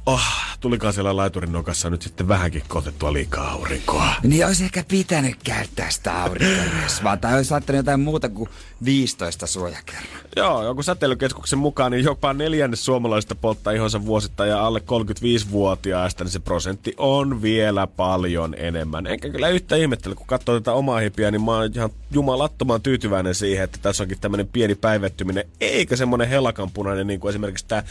oh, tulikaan siellä laiturin nokassa nyt sitten vähänkin kotettua liikaa aurinkoa. Niin olisi ehkä pitänyt käyttää sitä aurinkoresvaa, tai olisi laittanut jotain muuta kuin 15 suojakerran. Joo, joku säteilykeskuksen mukaan, niin jopa neljännes suomalaisista polttaa ihonsa vuosittain ja alle 35-vuotiaista, niin se prosentti on vielä paljon enemmän. Enkä kyllä yhtä ihmettele, kun katsoo tätä omaa hipiä, niin mä oon ihan jumalattoman tyytyväinen siihen, että tässä onkin tämmöinen pieni päivettyminen, eikä semmoinen helakanpunainen niin kuin esimerkiksi tämä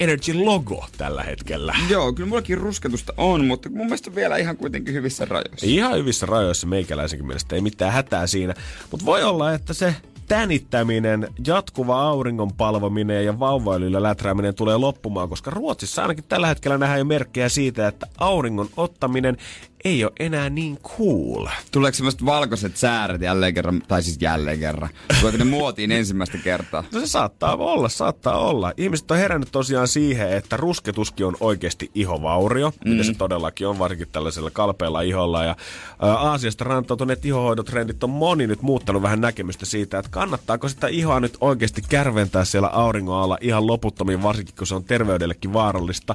Energy-logo tällä hetkellä. Joo, kyllä mullakin rusketusta on, mutta mun mielestä vielä ihan kuitenkin hyvissä rajoissa. Ihan hyvissä rajoissa meikäläisenkin mielestä, ei mitään hätää siinä. Mutta voi olla, että se tänittäminen, jatkuva auringon palvominen ja vauvailuilla läträäminen tulee loppumaan, koska Ruotsissa ainakin tällä hetkellä nähdään jo merkkejä siitä, että auringon ottaminen ei ole enää niin cool. Tuleeko semmoiset valkoiset sääret jälleen kerran, tai siis jälleen kerran? Tuleeko ne muotiin ensimmäistä kertaa? No se saattaa olla, saattaa olla. Ihmiset on herännyt tosiaan siihen, että rusketuskin on oikeasti ihovaurio, mm. mitä se todellakin on, varsinkin tällaisella kalpeella iholla. Ja ää, Aasiasta rantautuneet ihohoidotrendit on moni nyt muuttanut vähän näkemystä siitä, että kannattaako sitä ihoa nyt oikeasti kärventää siellä auringon alla ihan loputtomiin, varsinkin kun se on terveydellekin vaarallista.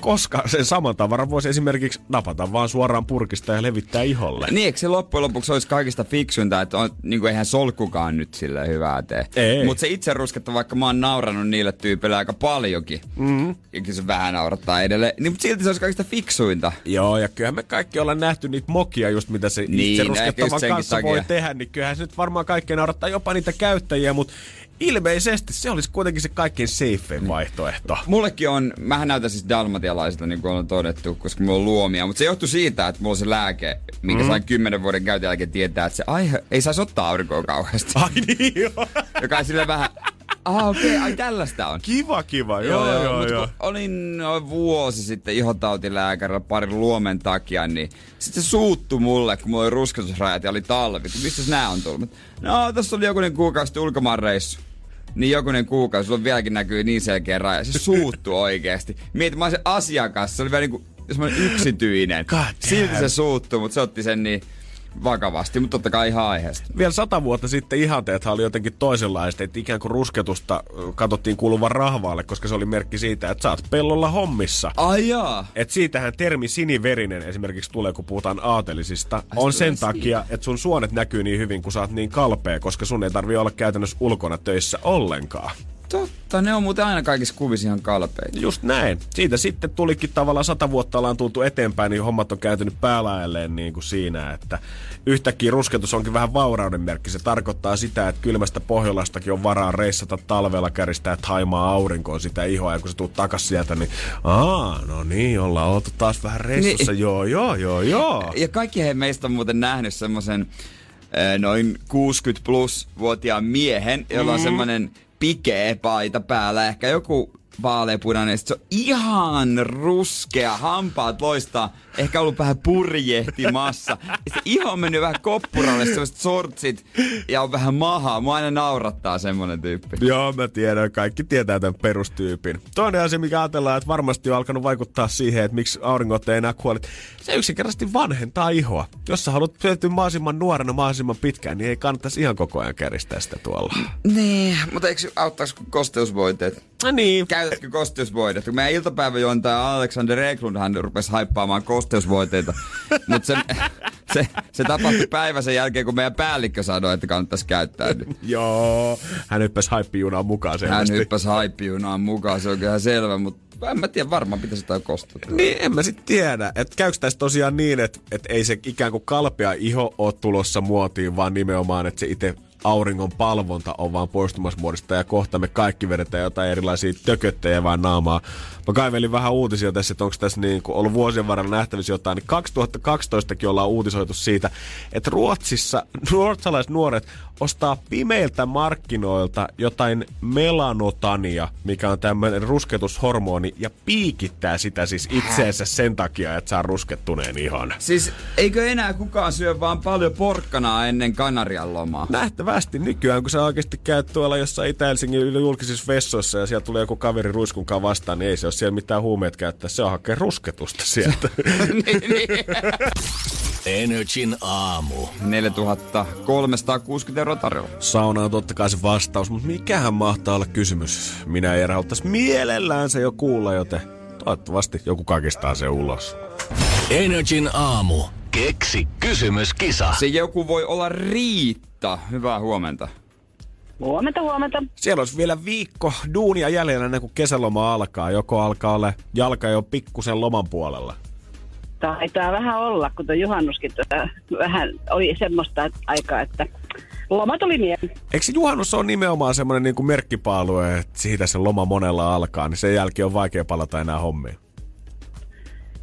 Koska sen saman tavaran voisi esimerkiksi napata vaan suoraan purkista ja levittää iholle. Niin, eikö se loppujen lopuksi olisi kaikista fiksuinta, että on, niin kuin eihän solkkukaan nyt sille hyvää tee. Mutta se itse rusketta, vaikka mä oon naurannut niille tyypeille aika paljonkin, mm-hmm. ja se vähän naurattaa edelleen, niin mutta silti se olisi kaikista fiksuinta. Joo, ja kyllähän me kaikki ollaan nähty niitä mokia just mitä se Niin, itse ruskettavan kanssa takia. voi tehdä, niin kyllähän se nyt varmaan kaikkea naurattaa jopa niitä käyttäjiä, mutta ilmeisesti se olisi kuitenkin se kaikkein safein vaihtoehto. Mullekin on, mähän näytän siis dalmatialaisilta, niin kuin on todettu, koska mulla on luomia, mutta se johtuu siitä, että mulla on se lääke, minkä mm. sain kymmenen vuoden käytön jälkeen tietää, että se aihe, ei saisi ottaa aurinkoa kauheasti. Ai niin joo. Joka on sille vähän, ah okei, okay, ai tällaista on. Kiva, kiva. Joo, joo, joo. joo. olin noin vuosi sitten ihotautilääkärillä parin luomen takia, niin sitten se suuttu mulle, kun mulla oli rusketusrajat ja oli talvi. Mistä nää on tullut? No, tässä oli jokunen kuukausi ulkomaanreissu. Niin jokunen kuukausi, sulla vieläkin näkyy niin selkeä raja. Se suuttu oikeesti. Mietin, mä olin se asiakas, se oli vielä niinku semmoinen yksityinen. God. Silti se suuttuu, mutta se otti sen niin vakavasti, mutta totta kai ihan aiheesta. Vielä sata vuotta sitten ihanteethan oli jotenkin toisenlaista, että ikään kuin rusketusta katsottiin kuuluvan rahvaalle, koska se oli merkki siitä, että sä oot pellolla hommissa. Ai jaa. Et siitähän termi siniverinen esimerkiksi tulee, kun puhutaan aatelisista, on sen takia, että sun suonet näkyy niin hyvin, kun sä oot niin kalpea, koska sun ei tarvi olla käytännössä ulkona töissä ollenkaan. Totta, ne on muuten aina kaikissa kuvissa ihan kalpeita. Just näin. Siitä sitten tulikin tavallaan sata vuotta ollaan tultu eteenpäin, niin hommat on kääntynyt päälaelleen niin kuin siinä, että yhtäkkiä rusketus onkin vähän vaurauden merkki. Se tarkoittaa sitä, että kylmästä Pohjolastakin on varaa reissata talvella käristää Taimaa aurinkoon sitä ihoa, ja kun se tuut takas sieltä, niin aa, no niin, ollaan oltu taas vähän reissussa, Niin. joo, joo, joo, joo. Ja kaikki he meistä on muuten nähnyt semmoisen noin 60 plus vuotiaan miehen, jolla on Mm. semmoinen pikeä paita päällä, ehkä joku vaaleapunainen, sit se on ihan ruskea, hampaat loistaa, ehkä ollut vähän purjehtimassa. Ja se iho on mennyt vähän koppuralle, sellaiset sortsit ja on vähän mahaa. Mua aina naurattaa semmonen tyyppi. Joo, mä tiedän. Kaikki tietää tämän perustyypin. Toinen asia, mikä ajatellaan, että varmasti on alkanut vaikuttaa siihen, että miksi auringot ei enää kuole. Se yksinkertaisesti vanhentaa ihoa. Jos sä haluat pysyä mahdollisimman nuorena mahdollisimman pitkään, niin ei kannattaisi ihan koko ajan käristää sitä tuolla. Niin, mutta eikö auttaisi kosteusvoiteet? No niin. Käytätkö kosteusvoiteet? Kun meidän iltapäiväjuontaja Alexander Eklund hän rupesi haippaamaan kosteusvoiteita. Mutta se se, se tapahtui päivä sen jälkeen, kun meidän päällikkö sanoi, että kannattaisi käyttää. Joo, hän hyppäsi haippijunaan mukaan selvästi. Hän hyppäsi haippijunaan mukaan, se on kyllä selvä, mutta en mä tiedä, varmaan pitäisi jotain kostuttaa. Niin, en mä sit tiedä. Että käykö tässä tosiaan niin, että, että ei se ikään kuin kalpea iho ole tulossa muotiin, vaan nimenomaan, että se itse auringon palvonta on vaan poistumassa muodista ja kohta me kaikki vedetään jotain erilaisia tököttejä vaan naamaa. Mä kaivelin vähän uutisia tässä, että onko tässä niin kuin ollut vuosien varrella nähtävissä jotain, niin 2012kin ollaan uutisoitu siitä, että Ruotsissa ruotsalaiset nuoret ostaa pimeiltä markkinoilta jotain melanotania, mikä on tämmöinen rusketushormoni, ja piikittää sitä siis itseensä sen takia, että saa ruskettuneen ihon. Siis eikö enää kukaan syö vaan paljon porkkanaa ennen Kanarian lomaa? Nähtävästi nykyään, kun sä oikeasti käyt tuolla jossain Itä-Helsingin julkisissa vessoissa ja siellä tulee joku kaveri ruiskunkaan vastaan, niin ei se ole siellä mitään huumeet käyttää. Se on hakea rusketusta sieltä. niin, niin. Energin aamu. 4360 euroa tarjolla. Sauna on totta kai se vastaus, mutta mikähän mahtaa olla kysymys? Minä ja haluttaisi mielellään se jo kuulla, joten toivottavasti joku kakistaa se ulos. Energin aamu. Keksi kysymyskisa. Se joku voi olla Riitta. Hyvää huomenta. Huomenta, huomenta. Siellä olisi vielä viikko duunia jäljellä ennen kuin kesäloma alkaa. Joko alkaa olla jalka jo pikkusen loman puolella. Taitaa vähän olla, kun tuo juhannuskin tuota, vähän oli semmoista aikaa, että lomat oli mieli. Eikö se juhannus on nimenomaan semmoinen niin merkkipaalu, että siitä se loma monella alkaa, niin sen jälkeen on vaikea palata enää hommiin?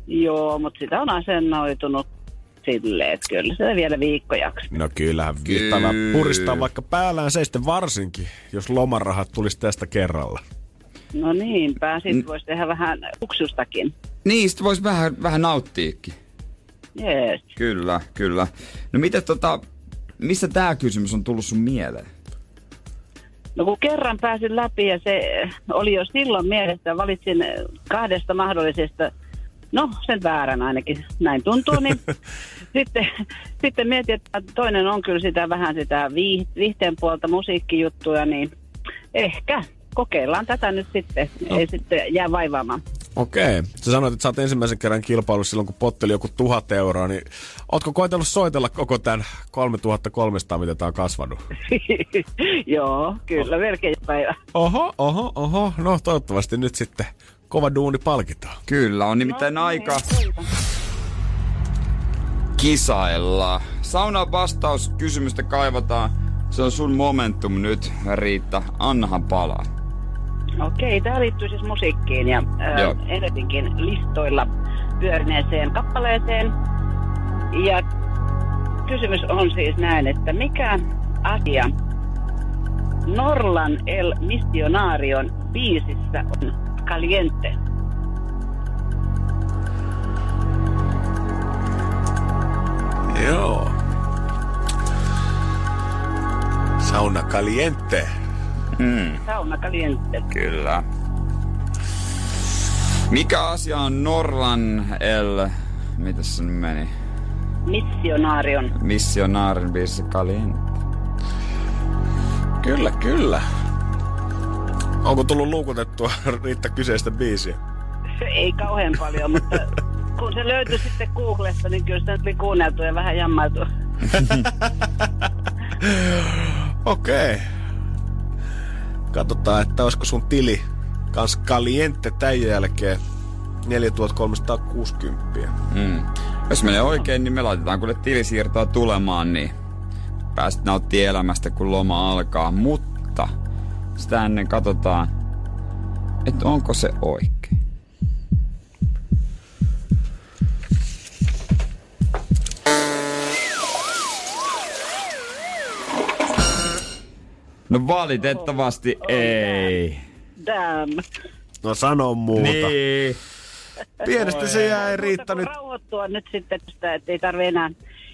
Joo, mutta sitä on asennoitunut silleen, että kyllä se vielä viikkojaksi. No kyllähän viittava puristaa vaikka päällään seisten varsinkin, jos lomarahat tulisi tästä kerralla. No niinpä, sit voisi tehdä vähän uksustakin. Niin, sit voisi vähän, vähän nauttiikin. Jees. Kyllä, kyllä. No miten tota, missä tämä kysymys on tullut sun mieleen? No kun kerran pääsin läpi ja se oli jo silloin mielessä, valitsin kahdesta mahdollisesta, no sen väärän ainakin, näin tuntuu, niin sitten, sitten mietin, että toinen on kyllä sitä vähän sitä viih- viihteen puolta musiikkijuttuja, niin ehkä kokeillaan tätä nyt sitten, No. ei sitten jää vaivaamaan. Okei. Sä sanoit, että sä oot ensimmäisen kerran kilpailussa silloin, kun potteli joku tuhat euroa, niin ootko koitellut soitella koko tämän 3300, mitä tää on kasvanut? Joo, kyllä, melkein päivä. Oho, oho, oho. No toivottavasti nyt sitten kova duuni palkitaan. Kyllä, on nimittäin aika kisailla. Saunan vastaus kysymystä kaivataan. Se on sun momentum nyt, Riitta. Annahan palaa. Okei, tämä liittyy siis musiikkiin ja äh, listoilla pyörineeseen kappaleeseen. Ja kysymys on siis näin, että mikä asia Norlan El Missionarion biisissä on caliente? Joo. Sauna caliente. Sauna caliente. Kyllä. Mikä asia on Norlan El... Mitäs se nyt meni? Missionarion. Missionaarin biisi Caliente. Kyllä, kyllä. Onko tullut luukutettua Riitta kyseistä biisiä? Ei kauhean paljon, mutta kun se löytyi sitten Googlesta, niin kyllä sitä tuli kuunneltu ja vähän jammailtu. Okei. Okay. Katsotaan, että olisiko sun tili kans caliente tämän jälkeen 4360. Mm. Jos menee oikein, niin me laitetaan kuule tilisiirtoa tulemaan, niin pääset nauttii elämästä, kun loma alkaa. Mutta sitä ennen katsotaan, että onko se oikein. No valitettavasti ei. Damn. No sano muuta. Niin. Pienestä se jäi Riitta Mutta nyt. kun rauhoittua nyt sitten tästä, että ei tarvi enää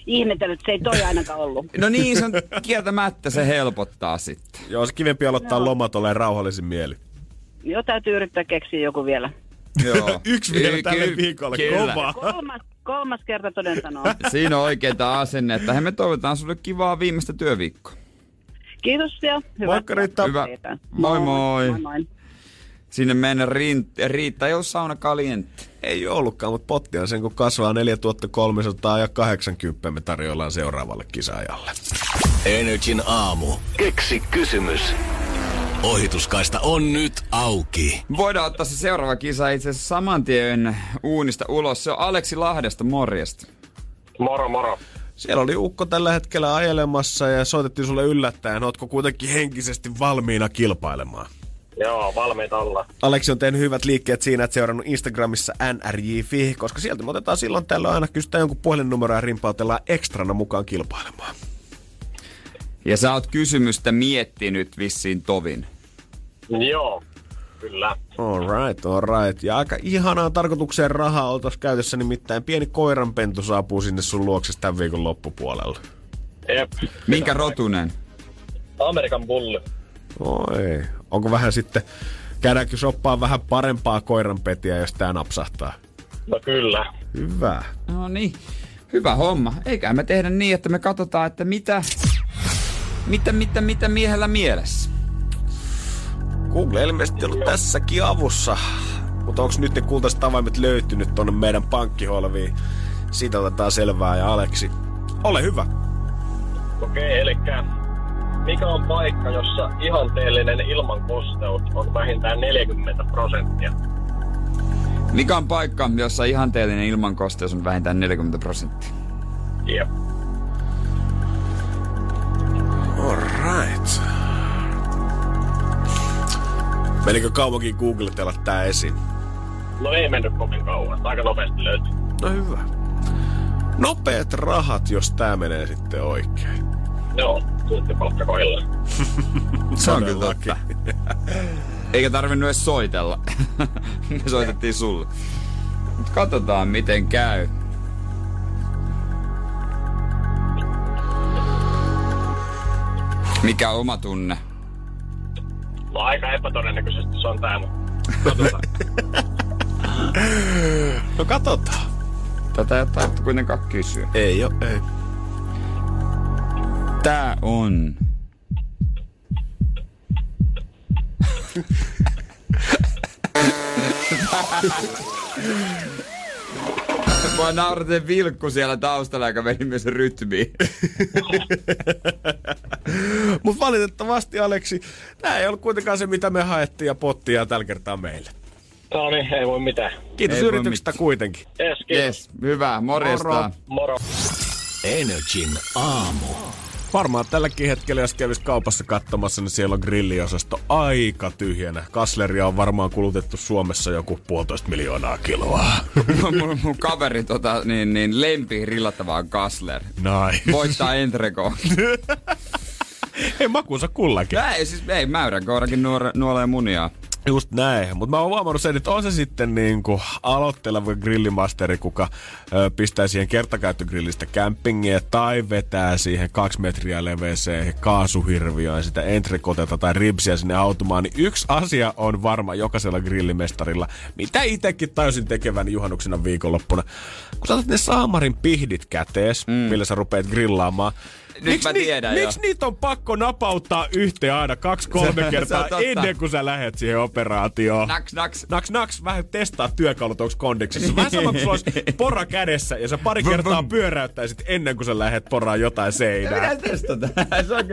ihmetellä, että se ei toi ainakaan ollut. No niin, se on kieltämättä se helpottaa sitten. Joo, se kivempi aloittaa no. lomat olleen rauhallisin mieli. Jo täytyy yrittää keksiä joku vielä. Joo. Yksi vielä Ky- tälle ky- viikolle. kyllä. Kova. Kolmas, kolmas kerta toden sanoo. Siinä on oikeeta asennetta. He me toivotaan sulle kivaa viimeistä työviikkoa. Kiitos ja hyvää. Moikka, Riitta. Hyvä. Moi moi. moi, moi. Sinne mennä. Rin- Riitta ei ollut sauna kalientti. Ei ollutkaan, mutta potti on sen, kun kasvaa 4300 ja 80 me tarjoillaan seuraavalle kisaajalle. Energin aamu. Keksi kysymys. Ohituskaista on nyt auki. Voidaan ottaa se seuraava kisa itse asiassa saman tien uunista ulos. Se on Aleksi Lahdesta, morjesta. Moro, moro. Siellä oli Ukko tällä hetkellä ajelemassa ja soitettiin sulle yllättäen. Ootko kuitenkin henkisesti valmiina kilpailemaan? Joo, valmiita olla. Aleksi on tehnyt hyvät liikkeet siinä, että seurannut Instagramissa nrj.fi, koska sieltä me otetaan silloin tällöin aina kysytään jonkun puhelinnumero ja rimpautellaan ekstrana mukaan kilpailemaan. Ja sä oot kysymystä miettinyt vissiin tovin. Joo, kyllä. Alright, alright. Ja aika ihanaa tarkoitukseen rahaa oltais käytössä, nimittäin pieni koiranpentu saapuu sinne sun luokse tämän viikon loppupuolella. Jep. Minkä rotunen? Amerikan bulli. Oi, onko vähän sitten, käydäänkö shoppaa vähän parempaa koiranpetiä, jos tää napsahtaa? No kyllä. Hyvä. No niin, hyvä homma. Eikä me tehdä niin, että me katsotaan, että mitä, mitä, mitä, mitä miehellä mielessä. Google ilmeisesti ollut tässäkin avussa. Mutta onko nyt ne kultaiset avaimet löytynyt tonne meidän pankkiholviin? Siitä otetaan selvää ja Aleksi, ole hyvä. Okei, eli mikä on paikka, jossa ihanteellinen ilmankosteus on vähintään 40 prosenttia? Mikä on paikka, jossa ihanteellinen ilmankosteus on vähintään 40 prosenttia? Jep. Alright. Menikö kauankin googletella tää esiin? No ei mennyt kovin kauan. Aika nopeasti löytyi. No hyvä. Nopeat rahat, jos tää menee sitten oikein. Joo, kohdillaan. Se on kyllä totta. Eikä tarvinnut edes soitella. Me soitettiin sulle. Mut katsotaan miten käy. Mikä on oma tunne? No aika epätodennäköisesti se on tää, mutta katsotaan. No katsotaan. Tätä ei ole kuitenkaan kysyä. Ei oo, ei. Tää on... Mua nauratin vilkku siellä taustalla, joka meni myös rytmiin. Mutta valitettavasti, Aleksi, tämä ei ollut kuitenkaan se, mitä me haettiin ja pottia tällä kertaa meille. no niin, ei voi mitään. Kiitos Ei yrityksestä mitään. kuitenkin. Yes, kiitos. Yes, hyvä, morjesta. Moro. Moro. Energin aamu. Varmaan tälläkin hetkellä, jos kävis kaupassa katsomassa, niin siellä on grilliosasto aika tyhjänä. Kasleria on varmaan kulutettu Suomessa joku puolitoista miljoonaa kiloa. mun, mun, kaveri tota, niin, niin lempi rillattavaa Kassler. Näin. Voittaa Entreko. Ei makuunsa kullakin. ei siis, ei mäyrän koirakin nuore, nuolee munia. Just näin. Mutta mä oon huomannut sen, että on se sitten niinku aloitteleva grillimasteri, kuka ö, pistää siihen kertakäyttögrillistä campingia tai vetää siihen kaksi metriä leveeseen kaasuhirviöön sitä entrecoteta tai ribsiä sinne automaan, niin yksi asia on varma jokaisella grillimestarilla, mitä itsekin tajusin tekevän juhannuksena viikonloppuna. Kun sä otat ne saamarin pihdit kätees, mm. millä sä rupeat grillaamaan, Nyt mä tiedän jo. Miksi niitä on pakko napauttaa yhteen aina kaksi-kolme Se- se kertaa ennen kuin sä lähet siihen operaatioon? Naks, naks. Naks, naks, vähän testaa työkalut, onko kondiksessa. Vähän sama kuin sulla olisi pora kädessä ja sä pari kertaa pyöräyttäisit ennen kuin sä lähet poraan jotain seinää. Mitä testata? se, on,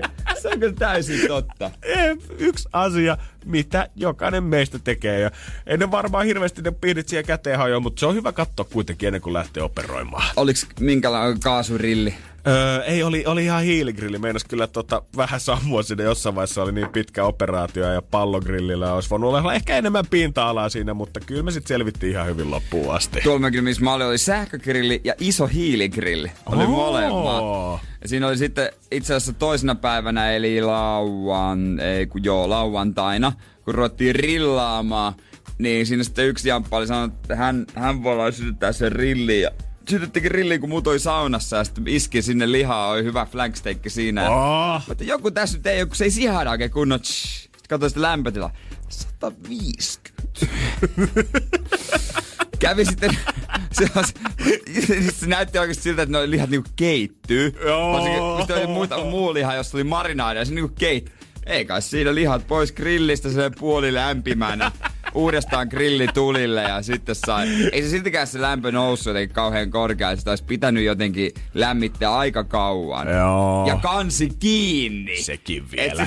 se on kyllä täysin totta. Eh, Yksi asia, mitä jokainen meistä tekee. Ja ennen varmaan hirveästi ne piirit siihen käteen hajoa, mutta se on hyvä katsoa kuitenkin ennen kuin lähtee operoimaan. Oliks minkälainen kaasurilli? Öö, ei, oli, oli ihan hiiligrilli. Meinas kyllä tota, vähän sammua sinne jossain vaiheessa oli niin pitkä operaatio ja pallogrillillä olisi voinut olla ehkä enemmän pinta-alaa siinä, mutta kyllä me sitten selvittiin ihan hyvin loppuun asti. Tuolla kyllä, missä mä olin, oli sähkögrilli ja iso hiiligrilli. Oli Oo. molemmat. Ja siinä oli sitten itse asiassa toisena päivänä, eli lauan, ei kun joo, lauantaina, kun ruvettiin rillaamaan, niin siinä sitten yksi jamppa oli sanonut, että hän, hän voi sytyttää sen rilliin. Ja sytyttikin rilliin, kun muut oli saunassa ja sitten iski sinne lihaa, oli hyvä flanksteikki siinä. Oh. Mutta joku tässä nyt ei kun se ei sihada oikein kunnon. Sitten katsoin sitä lämpötilaa. 150. Kävi sitten, se, on, se näytti oikeasti siltä, että ne lihat niinku keittyy. Joo. Varsinkin, oli muuta, muu liha, jossa oli marinaadi ja se niinku keitti. Ei kai siinä lihat pois grillistä se puoli lämpimänä. Uudestaan grilli tulille ja sitten sai. Ei se siltikään se lämpö noussut jotenkin kauhean korkealle. Sitä olisi pitänyt jotenkin lämmittää aika kauan. Joo. Ja kansi kiinni. Sekin Et vielä.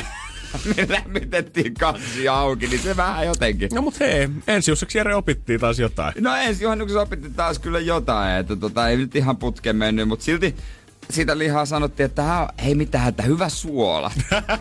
me lämmitettiin kansi auki, niin se vähän jotenkin. No mut hei, ensi jussaksi Jere opittiin taas jotain. No ensi juhannuksessa opittiin taas kyllä jotain, että tota, ei nyt ihan putkeen mennyt, mutta silti siitä lihaa sanottiin, että hei mitään, että hyvä suola.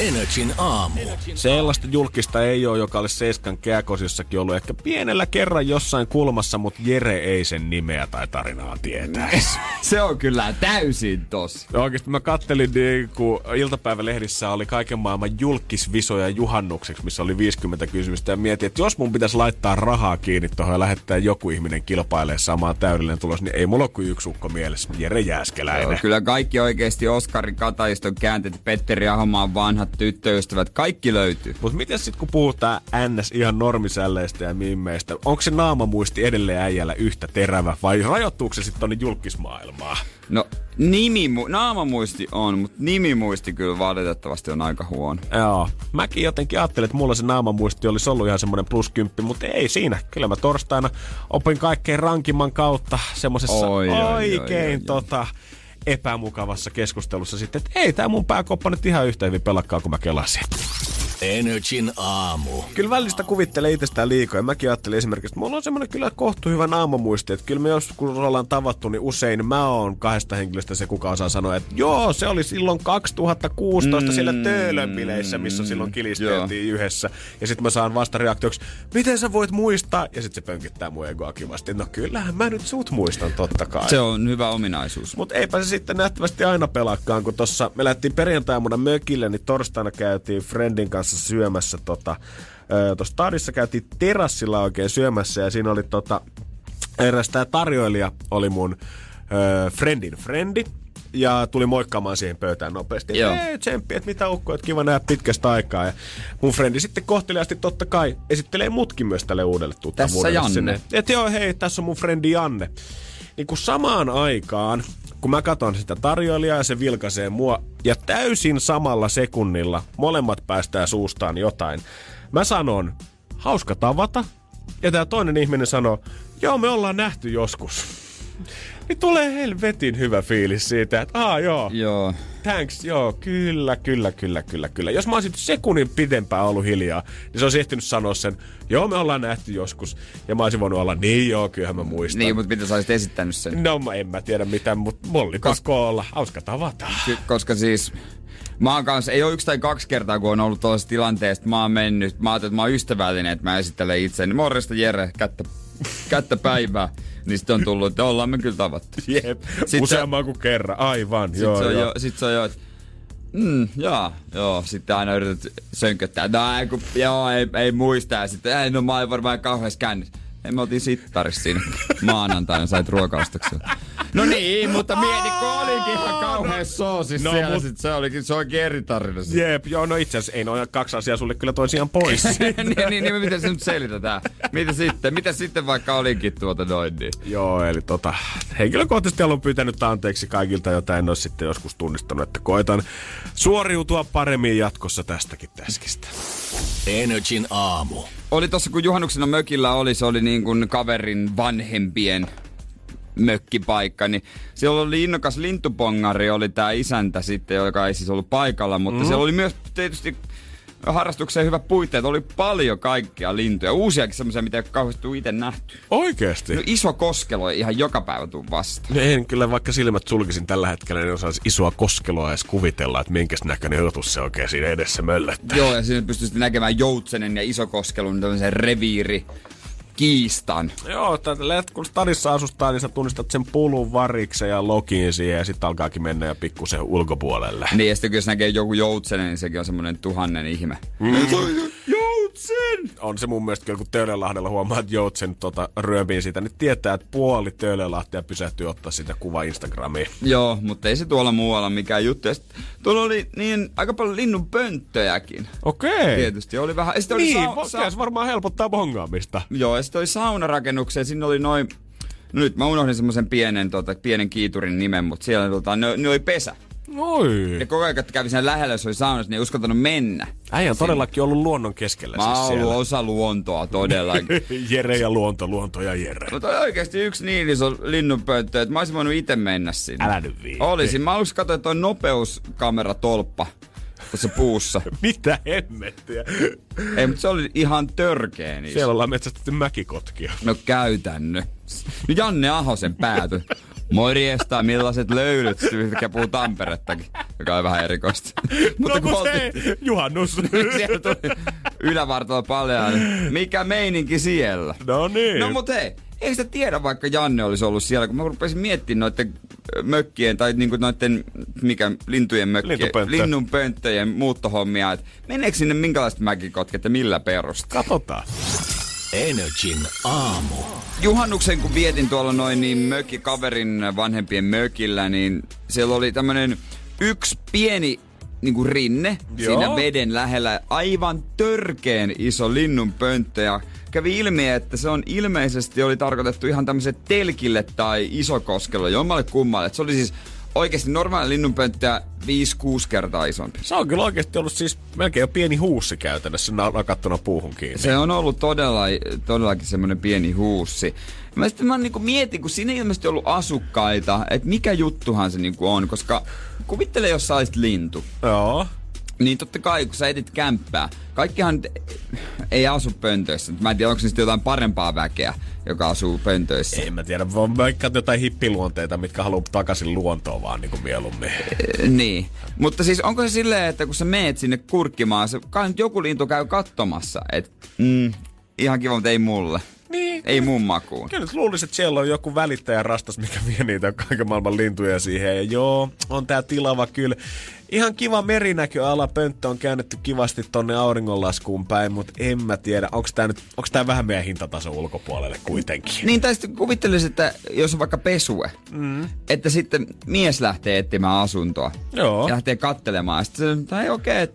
Energin aamu. Sellaista julkista ei ole, joka olisi Seiskan kääkosissakin ollut ehkä pienellä kerran jossain kulmassa, mutta Jere ei sen nimeä tai tarinaa tietää. se on kyllä täysin tosi. Oikeasti mä kattelin, niin, kun iltapäivälehdissä oli kaiken maailman julkisvisoja juhannukseksi, missä oli 50 kysymystä, ja mietin, että jos mun pitäisi laittaa rahaa kiinni tuohon ja lähettää joku ihminen kilpailemaan samaan täydellinen tulos, niin ei mulla ole kuin yksi ukko mielessä, Jere Jääskeläinen. Joo, kyllä kaikki oikeasti Oskari Kataiston käänteet, Petteri Ahomaan vanhat tyttöystävät, kaikki löytyy. Mutta miten sitten kun puhutaan NS ihan normisälleistä ja mimmeistä, onko se naamamuisti edelleen äijällä yhtä terävä vai rajoittuuko se sitten tonne julkismaailmaan? No, nimi, naamamuisti on, mutta nimimuisti kyllä valitettavasti on aika huono. Joo. Mäkin jotenkin ajattelin, että mulla se naamamuisti olisi ollut ihan semmoinen pluskymppi, mutta ei siinä. Kyllä mä torstaina opin kaikkein rankimman kautta semmoisessa Oi, oi, oi, oikein oi, oi. tota, epämukavassa keskustelussa sitten, että ei tää mun pääkoppa nyt ihan yhtä hyvin pelakkaa kuin mä kelasin. Energin aamu. Kyllä välistä kuvittelee itsestään liikaa. Ja mäkin ajattelin esimerkiksi, että mulla on semmoinen kyllä kohtu hyvä naamamuisti. Että kyllä me joskus ollaan tavattu, niin usein mä oon kahdesta henkilöstä se, kuka osaa sanoa, että joo, se oli silloin 2016 mm, siellä Töölönbileissä, missä silloin kilisteltiin joo. yhdessä. Ja sitten mä saan vastareaktioksi, miten sä voit muistaa? Ja sitten se pönkittää mun egoa kivasti. No kyllähän mä nyt sut muistan totta kai. Se on hyvä ominaisuus. Mutta eipä se sitten nähtävästi aina pelaakaan, kun tossa me lähtiin perjantaina mökille, niin torstaina käytiin Friendin kanssa syömässä tota, tuossa stadissa käytiin terassilla oikein syömässä ja siinä oli tota, eräs tää tarjoilija oli mun ö, friendin frendi ja tuli moikkaamaan siihen pöytään nopeasti. Joo. Ei, tsemppi, että mitä ukko, että kiva nähdä pitkästä aikaa. Ja mun frendi sitten kohteliaasti totta kai esittelee mutkin myös tälle uudelle tuttavuudelle. Janne. Sinne. Et joo, hei, tässä on mun frendi Janne. Niin kun samaan aikaan, kun mä katson sitä tarjoilijaa ja se vilkaisee mua, ja täysin samalla sekunnilla molemmat päästää suustaan jotain. Mä sanon, hauska tavata, ja tää toinen ihminen sanoo, joo me ollaan nähty joskus. Niin tulee helvetin hyvä fiilis siitä, että aa joo, Joo. Thanks, joo, kyllä, kyllä, kyllä, kyllä, kyllä. Jos mä olisin sekunnin pidempään ollut hiljaa, niin se olisi ehtinyt sanoa sen, joo, me ollaan nähty joskus. Ja mä olisin voinut olla, niin joo, kyllähän mä muistan. Niin, mutta mitä sä olisit esittänyt sen? No mä en mä tiedä mitään, mutta mulla oli pakko olla. Hauska tavata. Ky- koska siis mä oon kanssa, ei ole yksi tai kaksi kertaa, kun on ollut tuollaisessa tilanteessa, että mä oon mennyt, mä ajattelin, että mä oon ystävällinen, että mä esittelen itseäni. Morjesta Jere, kättä, kättä päivää. Niin sitten on tullut, että ollaan me kyllä tavattu. Jep, Sit useamman kuin kerran, aivan. Sitten joo, se on joo. jo, sit se on jo, Mm, joo, joo. Sitten aina yrität sönköttää. No ei, kun, joo, ei, ei muista. Ja sitten, ei, no mä olin varmaan kauheassa kännissä. Ei, me oltiin sittarissa siinä maanantaina, sait ruokaostoksia. No niin, mutta mieti, kun olikin ihan kauhean soosis No, no, siellä, mut- sit se olikin, se oikein eri tarina. sit. Jep, joo, no itse asiassa ei noin kaksi asiaa sulle kyllä toisiaan pois. niin, niin, niin, miten se nyt selitetään? Mitä sitten? Mitä sitten vaikka olinkin tuota noin niin? Joo, eli tota, henkilökohtaisesti olen pyytänyt anteeksi kaikilta, jota en ole sitten joskus tunnistanut, että koitan suoriutua paremmin jatkossa tästäkin täskistä. Energin aamu. Oli tossa, kun juhannuksena mökillä oli, se oli niin kuin kaverin vanhempien mökkipaikka, niin siellä oli innokas lintupongari, oli tää isäntä sitten, joka ei siis ollut paikalla, mutta mm. siellä oli myös tietysti harrastukseen hyvät puitteet, oli paljon kaikkia lintuja, uusiakin semmoisia, mitä ei ole kauheasti itse nähty. Oikeesti? No iso koskelo ei ihan joka päivä tuu vastaan. No en kyllä, vaikka silmät sulkisin tällä hetkellä, niin osaisi isoa koskeloa edes kuvitella, että minkäs näköinen otus se oikein siinä edessä möllöttää. Joo, ja siinä pystyy sitten näkemään joutsenen ja isokoskelun tämmöisen reviiri kiistan. Joo, tällä kun stadissa asustaa, niin sä tunnistat sen pulun variksen ja logiin siihen ja sitten alkaakin mennä ja pikkusen ulkopuolelle. Niin, ja sitten kun jos näkee joku joutsenen, niin sekin on semmoinen tuhannen ihme. Mm. Joutsen! On se mun mielestä kyllä, kun Töölönlahdella huomaa, että Joutsen tota, ryömiin siitä, niin tietää, että puoli Töölönlahtia pysähtyy ottaa sitä kuva Instagramiin. Joo, mutta ei se tuolla muualla mikään juttu. Ja sit tuolla oli niin aika paljon linnun pönttöjäkin. Okei. Tietysti oli vähän. Ja oli Niin, sa- sa- se varmaan helpottaa bongaamista. Joo, ja sitten oli saunarakennuksia. Sinne oli noin... No nyt mä unohdin semmoisen pienen, tota, pienen kiiturin nimen, mutta siellä tota, ne, ne oli pesä. Oi. Ja koko ajan kun kävi siinä lähellä, jos oli saunassa, niin ei uskaltanut mennä. Äijä on todellakin ollut luonnon keskellä Mä siis ollut osa luontoa todellakin. Jere ja luonto, luonto ja Jere. Mutta oikeasti yksi niin iso linnunpönttö, että mä olisin voinut itse mennä sinne. Älä nyt viitti. Olisin. Mä aluksi katsoin, että on nopeuskameratolppa tuossa puussa. Mitä hemmettiä? Ei, mutta se oli ihan törkeen iso. Siellä ollaan metsästetty mäkikotkia. No käytännö. Nyt Janne Ahosen pääty. Morjesta, millaiset löylyt, mikä puhuu Tamperettakin, joka on vähän erikoista. no kun mut oltiin- hei, juhannus. Siellä tuli ylävartalo paljon. niin Mikä meininki siellä? no niin. No mut hei, ei sitä tiedä, vaikka Janne olisi ollut siellä, kun mä rupesin miettimään noiden mökkien tai niinku noiden, mikä, lintujen mökkien, linnunpönttöjen muuttohommia, että meneekö sinne minkälaiset mäkikotket ja millä perusteella? Katsotaan. Energin aamu. Juhannuksen kun vietin tuolla noin niin mökki kaverin vanhempien mökillä, niin siellä oli tämmönen yksi pieni niinku rinne Joo. siinä veden lähellä. Aivan törkeen iso linnunpönttö ja kävi ilmi, että se on ilmeisesti oli tarkoitettu ihan tämmöiselle telkille tai isokoskelle, jommalle kummalle. Et se oli siis oikeasti normaali linnunpönttöä 5-6 kertaa isompi. Se on kyllä oikeasti ollut siis melkein jo pieni huussi käytännössä na- nakattuna puuhun kiinni. Se on ollut todella, todellakin semmoinen pieni huussi. Mä sitten mä niinku mietin, kun siinä ei ilmeisesti ollut asukkaita, että mikä juttuhan se niinku on, koska kuvittele, jos sä lintu. Joo. Niin totta kai, kun sä etit kämppää, kaikkihan ei asu pöntöissä. Mä en tiedä, onko sitten jotain parempaa väkeä, joka asuu pöntöissä. En mä tiedä, vaan vaikka jotain hippiluonteita, mitkä haluaa takaisin luontoon vaan niin kuin mieluummin. Niin. Mutta siis onko se silleen, että kun sä meet sinne kurkkimaan, se, kai nyt joku lintu käy katsomassa, että mm, ihan kiva, mutta ei mulle. Niin. Ei mun makuun. Kyllä nyt luulisin, että siellä on joku välittäjä rastas, mikä vie niitä kaiken maailman lintuja siihen. Ja joo, on tää tilava kyllä. Ihan kiva merinäkö ala pönttö on käännetty kivasti tonne auringonlaskuun päin, mutta en mä tiedä, onko tää nyt, onko tää vähän meidän hintatason ulkopuolelle kuitenkin. Niin, tai sitten kuvittelisin, että jos on vaikka pesue, mm. että sitten mies lähtee etsimään asuntoa. Joo. Ja lähtee kattelemaan. Sitten se, tai okei, okay,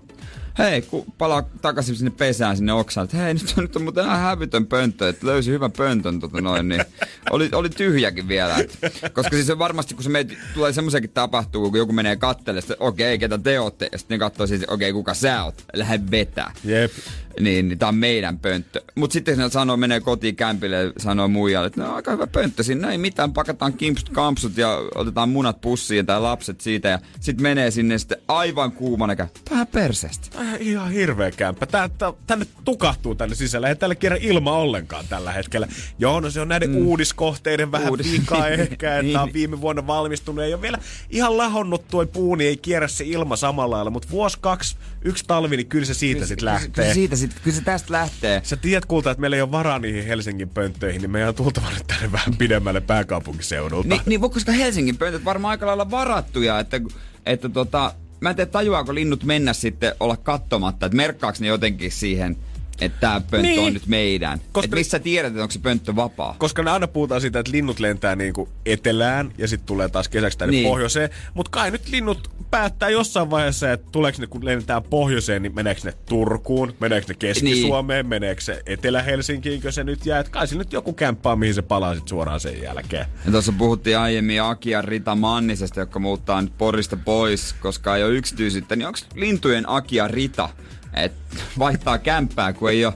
hei, kun palaa takaisin sinne pesään, sinne oksaan, että hei, nyt on, nyt on muuten ihan hävytön pönttö, että löysi hyvän pöntön tota noin, niin oli, oli tyhjäkin vielä. Et, koska siis se varmasti, kun se meet, tulee semmoisiakin tapahtuu, kun joku menee kattelemaan, että okei, okay, ketä te ootte, ja sitten ne katsoo siis, okei, okay, kuka sä oot, lähde vetää. Jep. Niin, niin tää on meidän pönttö. Mut sitten se sanoo, menee kotiin kämpille ja sanoo muijalle, että no aika hyvä pönttö siinä, no ei mitään, pakataan kimpsut kampsut ja otetaan munat pussiin tai lapset siitä ja sitten menee sinne sitten aivan kuumana käy, vähän perseestä. Tää ihan hirveä kämppä. Tää, tää, tänne tukahtuu tänne sisälle. Ei tällä kierrä ilma ollenkaan tällä hetkellä. Joo, no se on näiden mm. uudiskohteiden vähän Uudis- vika ehkä, että Niin. on viime vuonna valmistunut. Ei ole vielä ihan lahonnut tuo puu, niin ei kierrä se ilma samalla lailla. Mutta vuosi, kaksi, yksi talvi, niin kyllä se siitä sitten lähtee. Kyllä, siitä sit, kyllä se tästä lähtee. Sä tiedät kulta, että meillä ei ole varaa niihin Helsingin pönttöihin, niin meidän on tultava nyt tänne vähän pidemmälle pääkaupunkiseudulta. Ni, niin, koska Helsingin pöntöt varmaan aika lailla varattuja, että, että tota, mä en tiedä tajuaako linnut mennä sitten olla kattomatta, että merkkaako ne jotenkin siihen, että tämä pönttö Niin. on nyt meidän. Koska-. Että missä tiedät, että onko se pönttö vapaa? Koska ne aina puhutaan siitä, että linnut lentää niinku etelään ja sitten tulee taas kesäksi tänne niin. Pohjoiseen. Mutta kai nyt linnut päättää jossain vaiheessa, että tuleeko ne, kun lentää pohjoiseen, niin meneekö ne Turkuun, meneekö ne Keski-Suomeen, niin. meneekö se Etelä-Helsinkiinkö se nyt jää. Et kai se nyt joku kämppää, mihin se palaa sit suoraan sen jälkeen. Ja tuossa puhuttiin aiemmin Aki ja Rita Mannisesta, jotka muuttaa nyt Porista pois, koska ei ole yksityisyyttä. Niin onko lintujen Aki ja Rita, että vaihtaa kämppää, kun ei ole,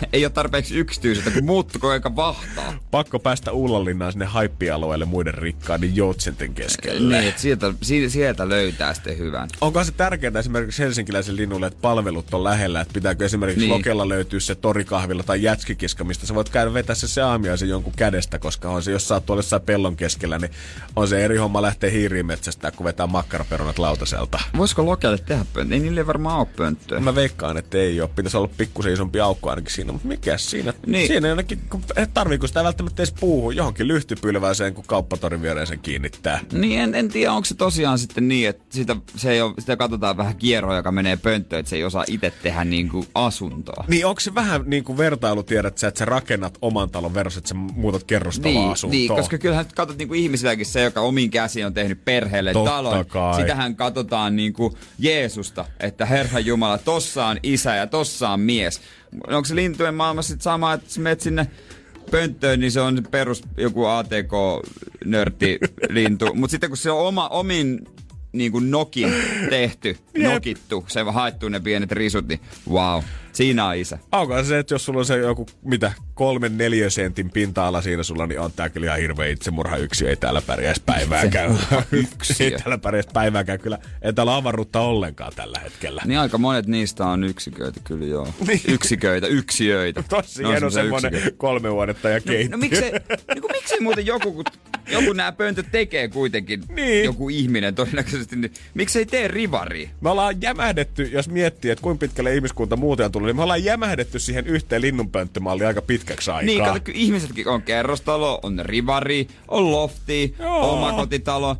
ei ole tarpeeksi yksityisyyttä, kun muuttuu koko ajan vahtaa. Pakko päästä Ullanlinnaan sinne haippialueelle muiden rikkaiden joutsenten keskelle. Niin, että sieltä, si- sieltä löytää sitten hyvän. Onko se tärkeää esimerkiksi helsinkiläisen linnulle, että palvelut on lähellä, että pitääkö esimerkiksi niin. Niin. Lokella löytyä se torikahvilla tai jätskikiska, mistä sä voit käydä vetää se saamiaisen jonkun kädestä, koska on se, jos sä oot tuolla jossain pellon keskellä, niin on se eri homma lähteä hiiriin metsästä, kun vetää makkaraperunat lautaselta. Voisiko Lokelle tehdä pönttö? Ei niille varmaan ole pönttöä. Mä veikkaan, että ei ole. Pitäisi olla pikkusen isompi aukko ainakin siinä, mutta mikä siinä? Niin. Niin. Siinä ainakin, kun tarviiko sitä välttämättä edes puuhun johonkin lyhtypylvääseen, kun kauppatorin viereen sen kiinnittää. Niin, en, en tiedä, onko se tosiaan sitten niin, että sitä, se ei ole, sitä katsotaan vähän kierroa, joka menee pönttöön, että se ei osaa itse tehdä niin kuin asuntoa. Niin onko se vähän niin kuin vertailu, tiedät sä, että sä rakennat oman talon versus, että sä muutat kerrostaloa Niin, asuntoon? niin, koska kyllähän katsot niinku ihmisilläkin se, joka omin käsi on tehnyt perheelle Totta talon. kai. Sitähän katsotaan niinku Jeesusta, että Herra Jumala, tossa on isä ja tossa on mies. Onko se lintujen maailmassa sitten sama, että sä menet sinne pönttöön, niin se on perus joku ATK-nörtti lintu. Mutta sitten kun se on oma, omin niin kuin nokin tehty, nokittu, se haettu ne pienet risut, niin wow, siinä on isä. Onko se, että jos sulla on se joku, mitä, kolmen neljä sentin pinta-ala siinä sulla, niin on tää kyllä ihan hirveä itsemurha yksi, ei täällä pärjäisi päivääkään. Yksiö. ei täällä pärjäisi päivääkään kyllä. Ei täällä avaruutta ollenkaan tällä hetkellä. Niin aika monet niistä on yksiköitä kyllä joo. Niin. Yksiköitä, yksiöitä. Tosi hieno semmosia semmonen yksiköitä. kolme huonetta ja keittiö. No miksei, niin kuin, miksei muuten joku, kun joku nämä pöntöt tekee kuitenkin, Niin. joku ihminen todennäköisesti, niin miksei tee rivari? Me ollaan jämähdetty, jos miettii, että kuinka pitkälle ihmiskunta muuten on tullut, niin me ollaan jämähdetty siihen yhteen linnunpönttömalliin aika pitkäksi aikaa. Niin, kato, ihmisetkin on kerrostalo, on rivari, on lofti, Joo. omakotitalo.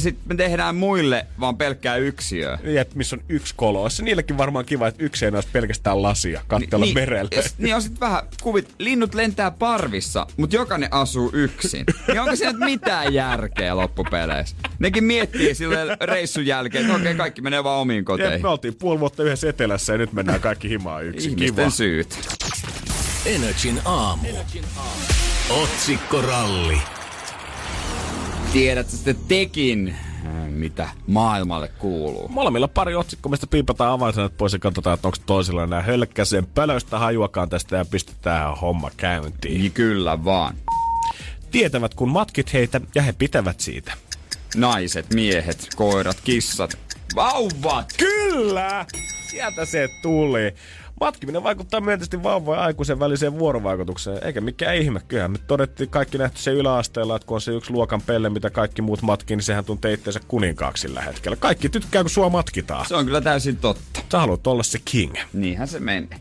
Sitten me tehdään muille vaan pelkkää yksiöä. Niin, että missä on yksi kolo. Olisi niillekin varmaan kiva, että yksi ei olisi pelkästään lasia, katsella niin, merelle. ja s- Niin on sit vähän kuvit, linnut lentää parvissa, mutta jokainen asuu yksin. Niin onko siinä mitään järkeä loppupeleissä? Nekin miettii sille reissun jälkeen, että okei, kaikki menee vaan omiin Jep, koteihin. me oltiin puoli vuotta yhdessä etelässä ja nyt mennään kaikki himaan yksin. Kiva. Ihmisten syyt. Energin aamu. Otsikkoralli. Tiedätkö sitten tekin, äh, mitä maailmalle kuuluu? Molemmilla pari otsikkoa, mistä piipataan avainsanat pois ja katsotaan, että onko toisilla enää hölkkäsen pölöstä hajuakaan tästä ja pistetään homma käyntiin. Niin kyllä vaan. Tietävät, kun matkit heitä ja he pitävät siitä. Naiset, miehet, koirat, kissat, vauvat! Kyllä! Sieltä se tuli. Matkiminen vaikuttaa myönteisesti vauvojen ja aikuisen väliseen vuorovaikutukseen, eikä mikään ihme. Kyllähän me todettiin kaikki nähty se yläasteella, että kun on se yksi luokan pelle, mitä kaikki muut matkii, niin sehän tuntee itseensä kuninkaaksi sillä hetkellä. Kaikki tykkää, kun sua matkitaan. Se on kyllä täysin totta. Sä haluat olla se king. Niinhän se menee.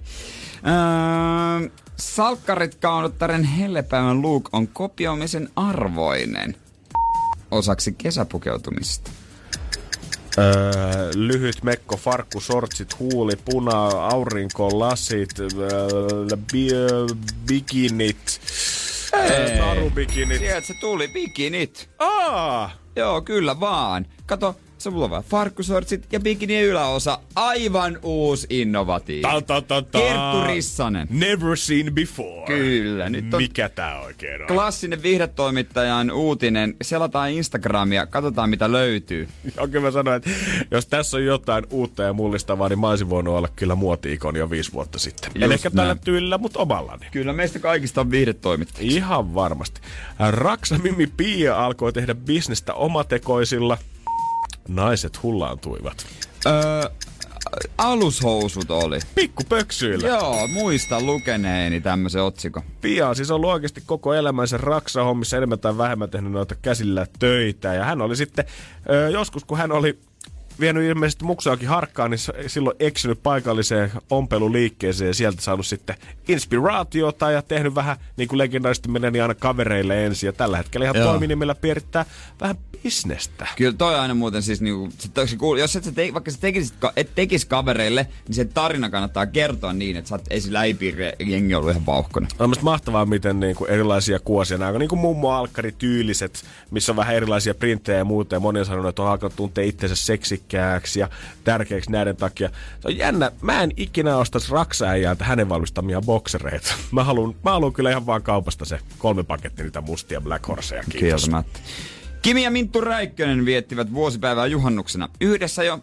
Öö, salkkarit kaunottaren hellepäivän look on kopioimisen arvoinen osaksi kesäpukeutumista. Öö, lyhyt mekko, farkku, sortsit, huuli, puna, aurinko, lasit, öö, bi, bikinit, öö, narubikinit. Sieltä se tuli, bikinit. Aa! Joo, kyllä vaan. Kato, se mulla on vähän farkkusortsit ja bikini yläosa. Aivan uusi innovatiivi. Ta, ta, ta, ta. Kerttu Rissanen. Never seen before. Kyllä, nyt on Mikä tää oikein on? klassinen vihdetoimittajan uutinen. Selataan Instagramia, katsotaan mitä löytyy. Okei mä sanoin, että jos tässä on jotain uutta ja mullistavaa, niin mä olisin voinut olla kyllä muoti-ikoni jo viisi vuotta sitten. Just ehkä tällä tyylillä, mutta omallani. Kyllä meistä kaikista on viihdetoimittajia. Ihan varmasti. Raksa Mimmi Pia alkoi tehdä bisnestä omatekoisilla. Naiset hullaantuivat. Öö, alushousut oli. Pikku pöksyillä. Joo, muista lukeneeni tämmöisen otsikon. Pia on siis ollut oikeasti koko elämänsä raksahommissa enemmän tai vähemmän tehnyt noita käsillä töitä. Ja hän oli sitten ö, joskus, kun hän oli vienyt ilmeisesti muksuakin harkkaan, niin silloin eksynyt paikalliseen ompeluliikkeeseen ja sieltä saanut sitten inspiraatiota ja tehnyt vähän niin kuin legendaarisesti menee niin aina kavereille ensin. Ja tällä hetkellä ihan Joo. toiminimellä pyörittää vähän bisnestä. Kyllä toi aina muuten siis niinku, se, se kuul, jos et sä te, vaikka sä tekisit, et tekis kavereille, niin se tarina kannattaa kertoa niin, että sä oot, ei sillä jengi ollut ihan vauhkona. On mielestäni mahtavaa, miten niin kuin erilaisia kuosia, nämä on niin kuin mummo alkkari tyyliset, missä on vähän erilaisia printtejä ja muuta. Ja moni on sanonut, että on alkanut tuntea itsensä seksikkääksi ja tärkeäksi näiden takia. Se on jännä. Mä en ikinä ostaisi raksaäijältä hänen valmistamia boksereita. Mä haluan, mä haluan kyllä ihan vaan kaupasta se kolme paketti niitä mustia Black Horseja. Kiitos. Kieltämättä. Kimi ja Minttu Räikkönen viettivät vuosipäivää juhannuksena. Yhdessä jo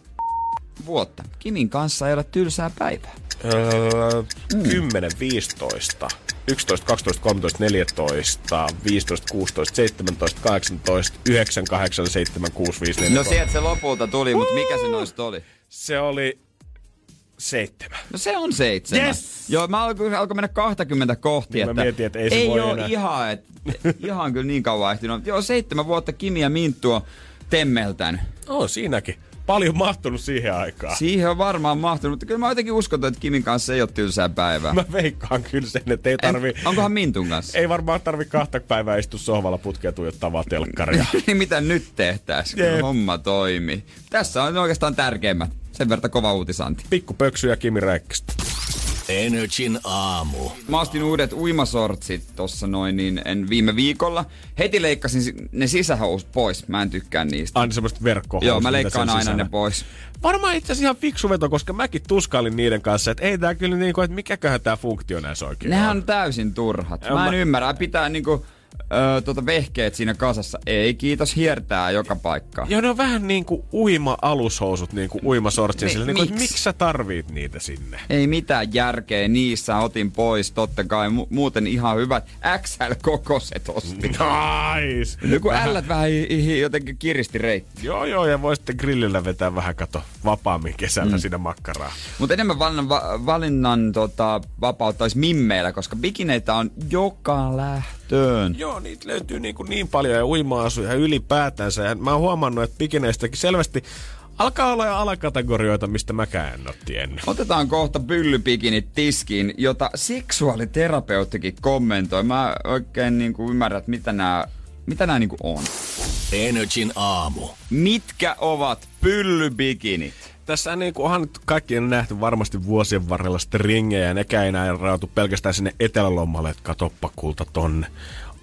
vuotta. Kimin kanssa ei ole tylsää päivää. Öö, 10, 15, 11, 12, 13, 14, 15, 16, 17, 18, 9, 8, 7, 6, 5, 4, No sieltä se lopulta tuli, mutta mikä se noista oli? Se oli seitsemän. No se on seitsemän. Yes! Joo, mä alkoin, alkoi mennä 20 kohti, Niin mä että, mietin, että ei se ei voi ole enää. ihan, et, ihan kyllä niin kauan ehtinyt. Joo, seitsemän vuotta Kimi ja Minttu on temmeltänyt. On siinäkin. Paljon mahtunut siihen aikaan. Siihen on varmaan mahtunut, mutta kyllä mä jotenkin uskon, että Kimin kanssa ei ole tylsää päivää. Mä veikkaan kyllä sen, että ei tarvi... En, onkohan Mintun kanssa? Ei varmaan tarvi kahta päivää istua sohvalla putkea tuijottavaa telkkaria. niin mitä nyt tehtäisiin, kun homma toimii. Tässä on oikeastaan tärkeimmät. Sen verran kova uutisanti. Pikku pöksy ja Kimi Räikköstä. Energin aamu. Mä ostin uudet uimasortsit tossa noin niin en viime viikolla. Heti leikkasin si- ne sisähousut pois. Mä en tykkää niistä. Aina semmoista verkkohousua. Joo, mä leikkaan aina sisällä. ne pois. Varmaan itse asiassa ihan fiksu veto, koska mäkin tuskailin niiden kanssa, että ei tää kyllä niinku, että mikäköhän tää funktio näissä oikein Nehän on. on täysin turhat. Ja Mä en mä- ymmärrä. Pitää niinku öö, tota vehkeet siinä kasassa. Ei, kiitos, hiertää joka paikkaan. Joo, ne on vähän niin kuin uima-alushousut, niin kuin uimasortsin. Niin, niin kuin, että miksi? miksi sä tarvit niitä sinne? Ei mitään järkeä niissä, otin pois, totta kai. Mu- muuten ihan hyvät XL-kokoset ostin. Nice! No kun ällät vähän hi- hi- jotenkin kiristi reikki. Joo, joo, ja voi sitten grillillä vetää vähän kato vapaammin kesällä mm. siinä makkaraa. Mutta enemmän valinnan, va- valinnan tota, vapautta olisi mimmeillä, koska bikineitä on joka lähtöön. Joo, niitä löytyy niin, kuin niin paljon ja uima-asuja ylipäätänsä. Ja mä oon huomannut, että bikineistäkin selvästi alkaa olla jo alakategorioita, mistä mäkään en ole tiennyt. Otetaan kohta pyllypikinit tiskiin, jota seksuaaliterapeuttikin kommentoi. Mä oikein niin kuin ymmärrän, että mitä nämä mitä nämä niinku on. Energin aamu. Mitkä ovat pyllybikinit? Tässä niin kuin onhan kaikki on nähty varmasti vuosien varrella stringejä ja nekään ei enää rautu pelkästään sinne etelälomalle, että katoppa kulta tonne.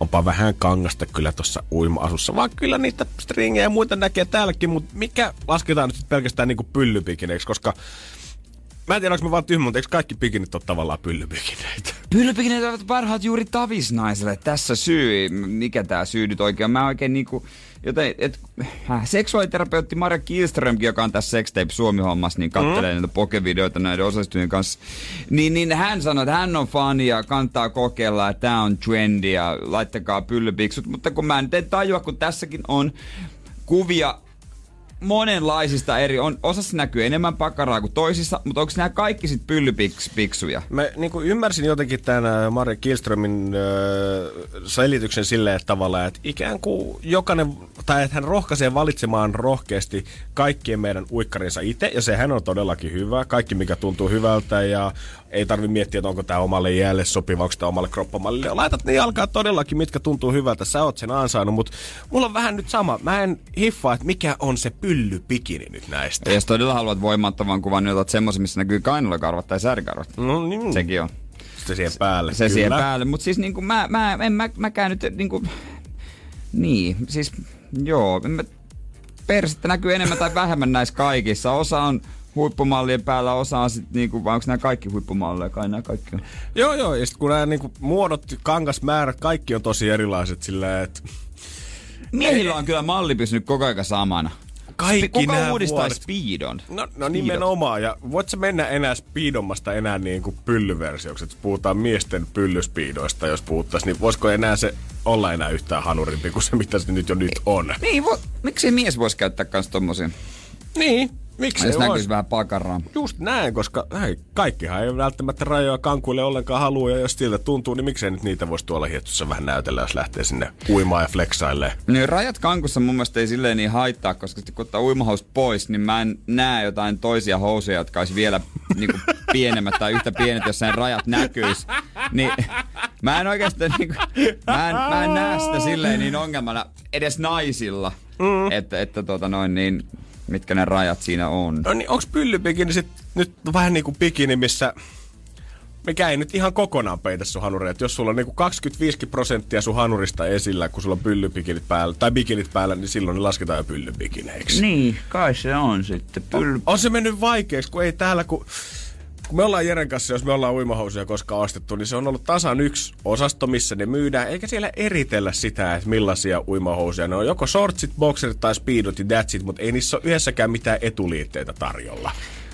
Onpa vähän kangasta kyllä tuossa uima-asussa, vaan kyllä niitä stringejä ja muita näkee täälläkin, mutta mikä lasketaan nyt pelkästään niin kuin pyllypikineiksi, koska Mä en tiedä, onko mä vaan tyhmä, mutta eikö kaikki pikinit ole tavallaan pyllypikineitä? Pyllypikineet ovat parhaat juuri tavisnaiselle. Tässä syy, mikä tää syy nyt oikein. Mä oikein niinku, joten, et, äh, seksuaaliterapeutti Marja Kielströmkin, joka on tässä Sextape Suomi-hommassa, niin kattelee mm. näitä pokevideoita näiden osallistujien kanssa. Niin, niin hän sanoi, että hän on fani ja kantaa kokeilla, että tää on trendi ja laittakaa pyllypiksut. Mutta kun mä nyt en tajua, kun tässäkin on kuvia monenlaisista eri, on, osassa näkyy enemmän pakaraa kuin toisissa, mutta onko nämä kaikki sitten pyllypiksuja? Mä niin ymmärsin jotenkin tämän äh, Marja Kielströmin äh, selityksen silleen että tavallaan, että ikään kuin jokainen, tai että hän rohkaisee valitsemaan rohkeasti kaikkien meidän uikkarinsa itse, ja sehän on todellakin hyvä. Kaikki, mikä tuntuu hyvältä, ja ei tarvi miettiä, että onko tämä omalle jäälle sopiva, onko tämä omalle kroppamallille. Laitat ne jalkaa todellakin, mitkä tuntuu hyvältä. Sä oot sen ansainnut, mutta mulla on vähän nyt sama. Mä en hiffaa, että mikä on se pyllypikini nyt näistä. Ja jos todella haluat voimattavan kuvan, niin otat semmoisen, missä näkyy kainalokarvat tai särkarvat. No niin. Sekin on. Sitten siihen päälle. Se kyllä. siihen päälle. Mutta siis niinku mä, mä, en mä, mäkään nyt niinku... Niin, siis joo. Mä, persettä näkyy enemmän tai vähemmän näissä kaikissa. Osa on huippumallien päällä, osa on sit niinku, vai onko nämä kaikki huippumalleja? Kai nämä kaikki on. Joo, joo. Ja sitten kun nämä niinku muodot, kangasmäärät, kaikki on tosi erilaiset sillä, että Miehillä on kyllä malli pysynyt koko ajan samana. Kaikki Kuka nää uudistaa vuodet. Speedon? No, no nimenomaan. Ja voit sä mennä enää speedommasta enää niin kuin pyllyversioksi, että puhutaan miesten pyllyspiidoista, jos puhuttaisiin, niin voisiko enää se olla enää yhtään hanurimpi kuin se, mitä se nyt jo nyt on? Niin, vo, miksi mies voisi käyttää kans tommosia? Niin, miksi näkyisi vois? vähän pakaraa. Just näin, koska hei, kaikkihan ei välttämättä rajoja kankuille ollenkaan halua, ja jos siltä tuntuu, niin miksei nyt niitä voisi tuolla hietsussa vähän näytellä, jos lähtee sinne uimaan ja flexailee. Niin rajat kankussa mun mielestä ei silleen niin haittaa, koska sitten kun ottaa uimahousut pois, niin mä en näe jotain toisia housuja, jotka olisi vielä niinku pienemmät tai yhtä pienet, jos sen rajat näkyis. Niin mä en oikeastaan niinku, mä en, mä en näe sitä silleen niin ongelmana edes naisilla, mm. että, että tota noin niin, mitkä ne rajat siinä on. No niin, onks pyllypikini sit nyt vähän niinku bikini, missä mikä ei nyt ihan kokonaan peitä sun hanuria. Et jos sulla on niinku 25 prosenttia sun hanurista esillä, kun sulla on pyllypikinit päällä, tai bikinit päällä, niin silloin ne lasketaan jo pyllypikineiksi. Niin, kai se on sitten. Pyl- On se mennyt vaikeaksi, kun ei täällä, kun, kun me ollaan Jeren kanssa, jos me ollaan uimahousuja koskaan ostettu, niin se on ollut tasan yksi osasto, missä ne myydään, eikä siellä eritellä sitä, että millaisia uimahousuja ne on. Joko shortsit, boxerit tai speedot ja that's it, mutta ei niissä ole yhdessäkään mitään etuliitteitä tarjolla.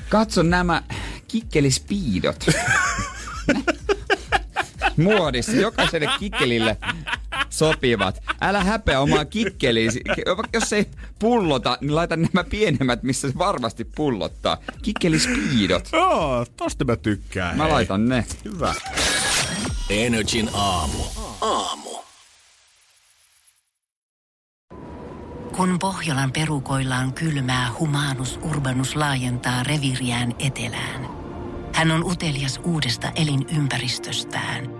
Katso nämä kikkelispiidot. Muodissa, jokaiselle kikkelille sopivat. Älä häpeä omaa kikkeliisi. Jos ei pullota, niin laita nämä pienemmät, missä se varmasti pullottaa. Kikkelispiidot. Joo, tosta mä tykkään. Mä hei. laitan ne. Hyvä. Energin aamu. Aamu. Kun Pohjolan perukoillaan kylmää, humanus urbanus laajentaa reviriään etelään. Hän on utelias uudesta elinympäristöstään.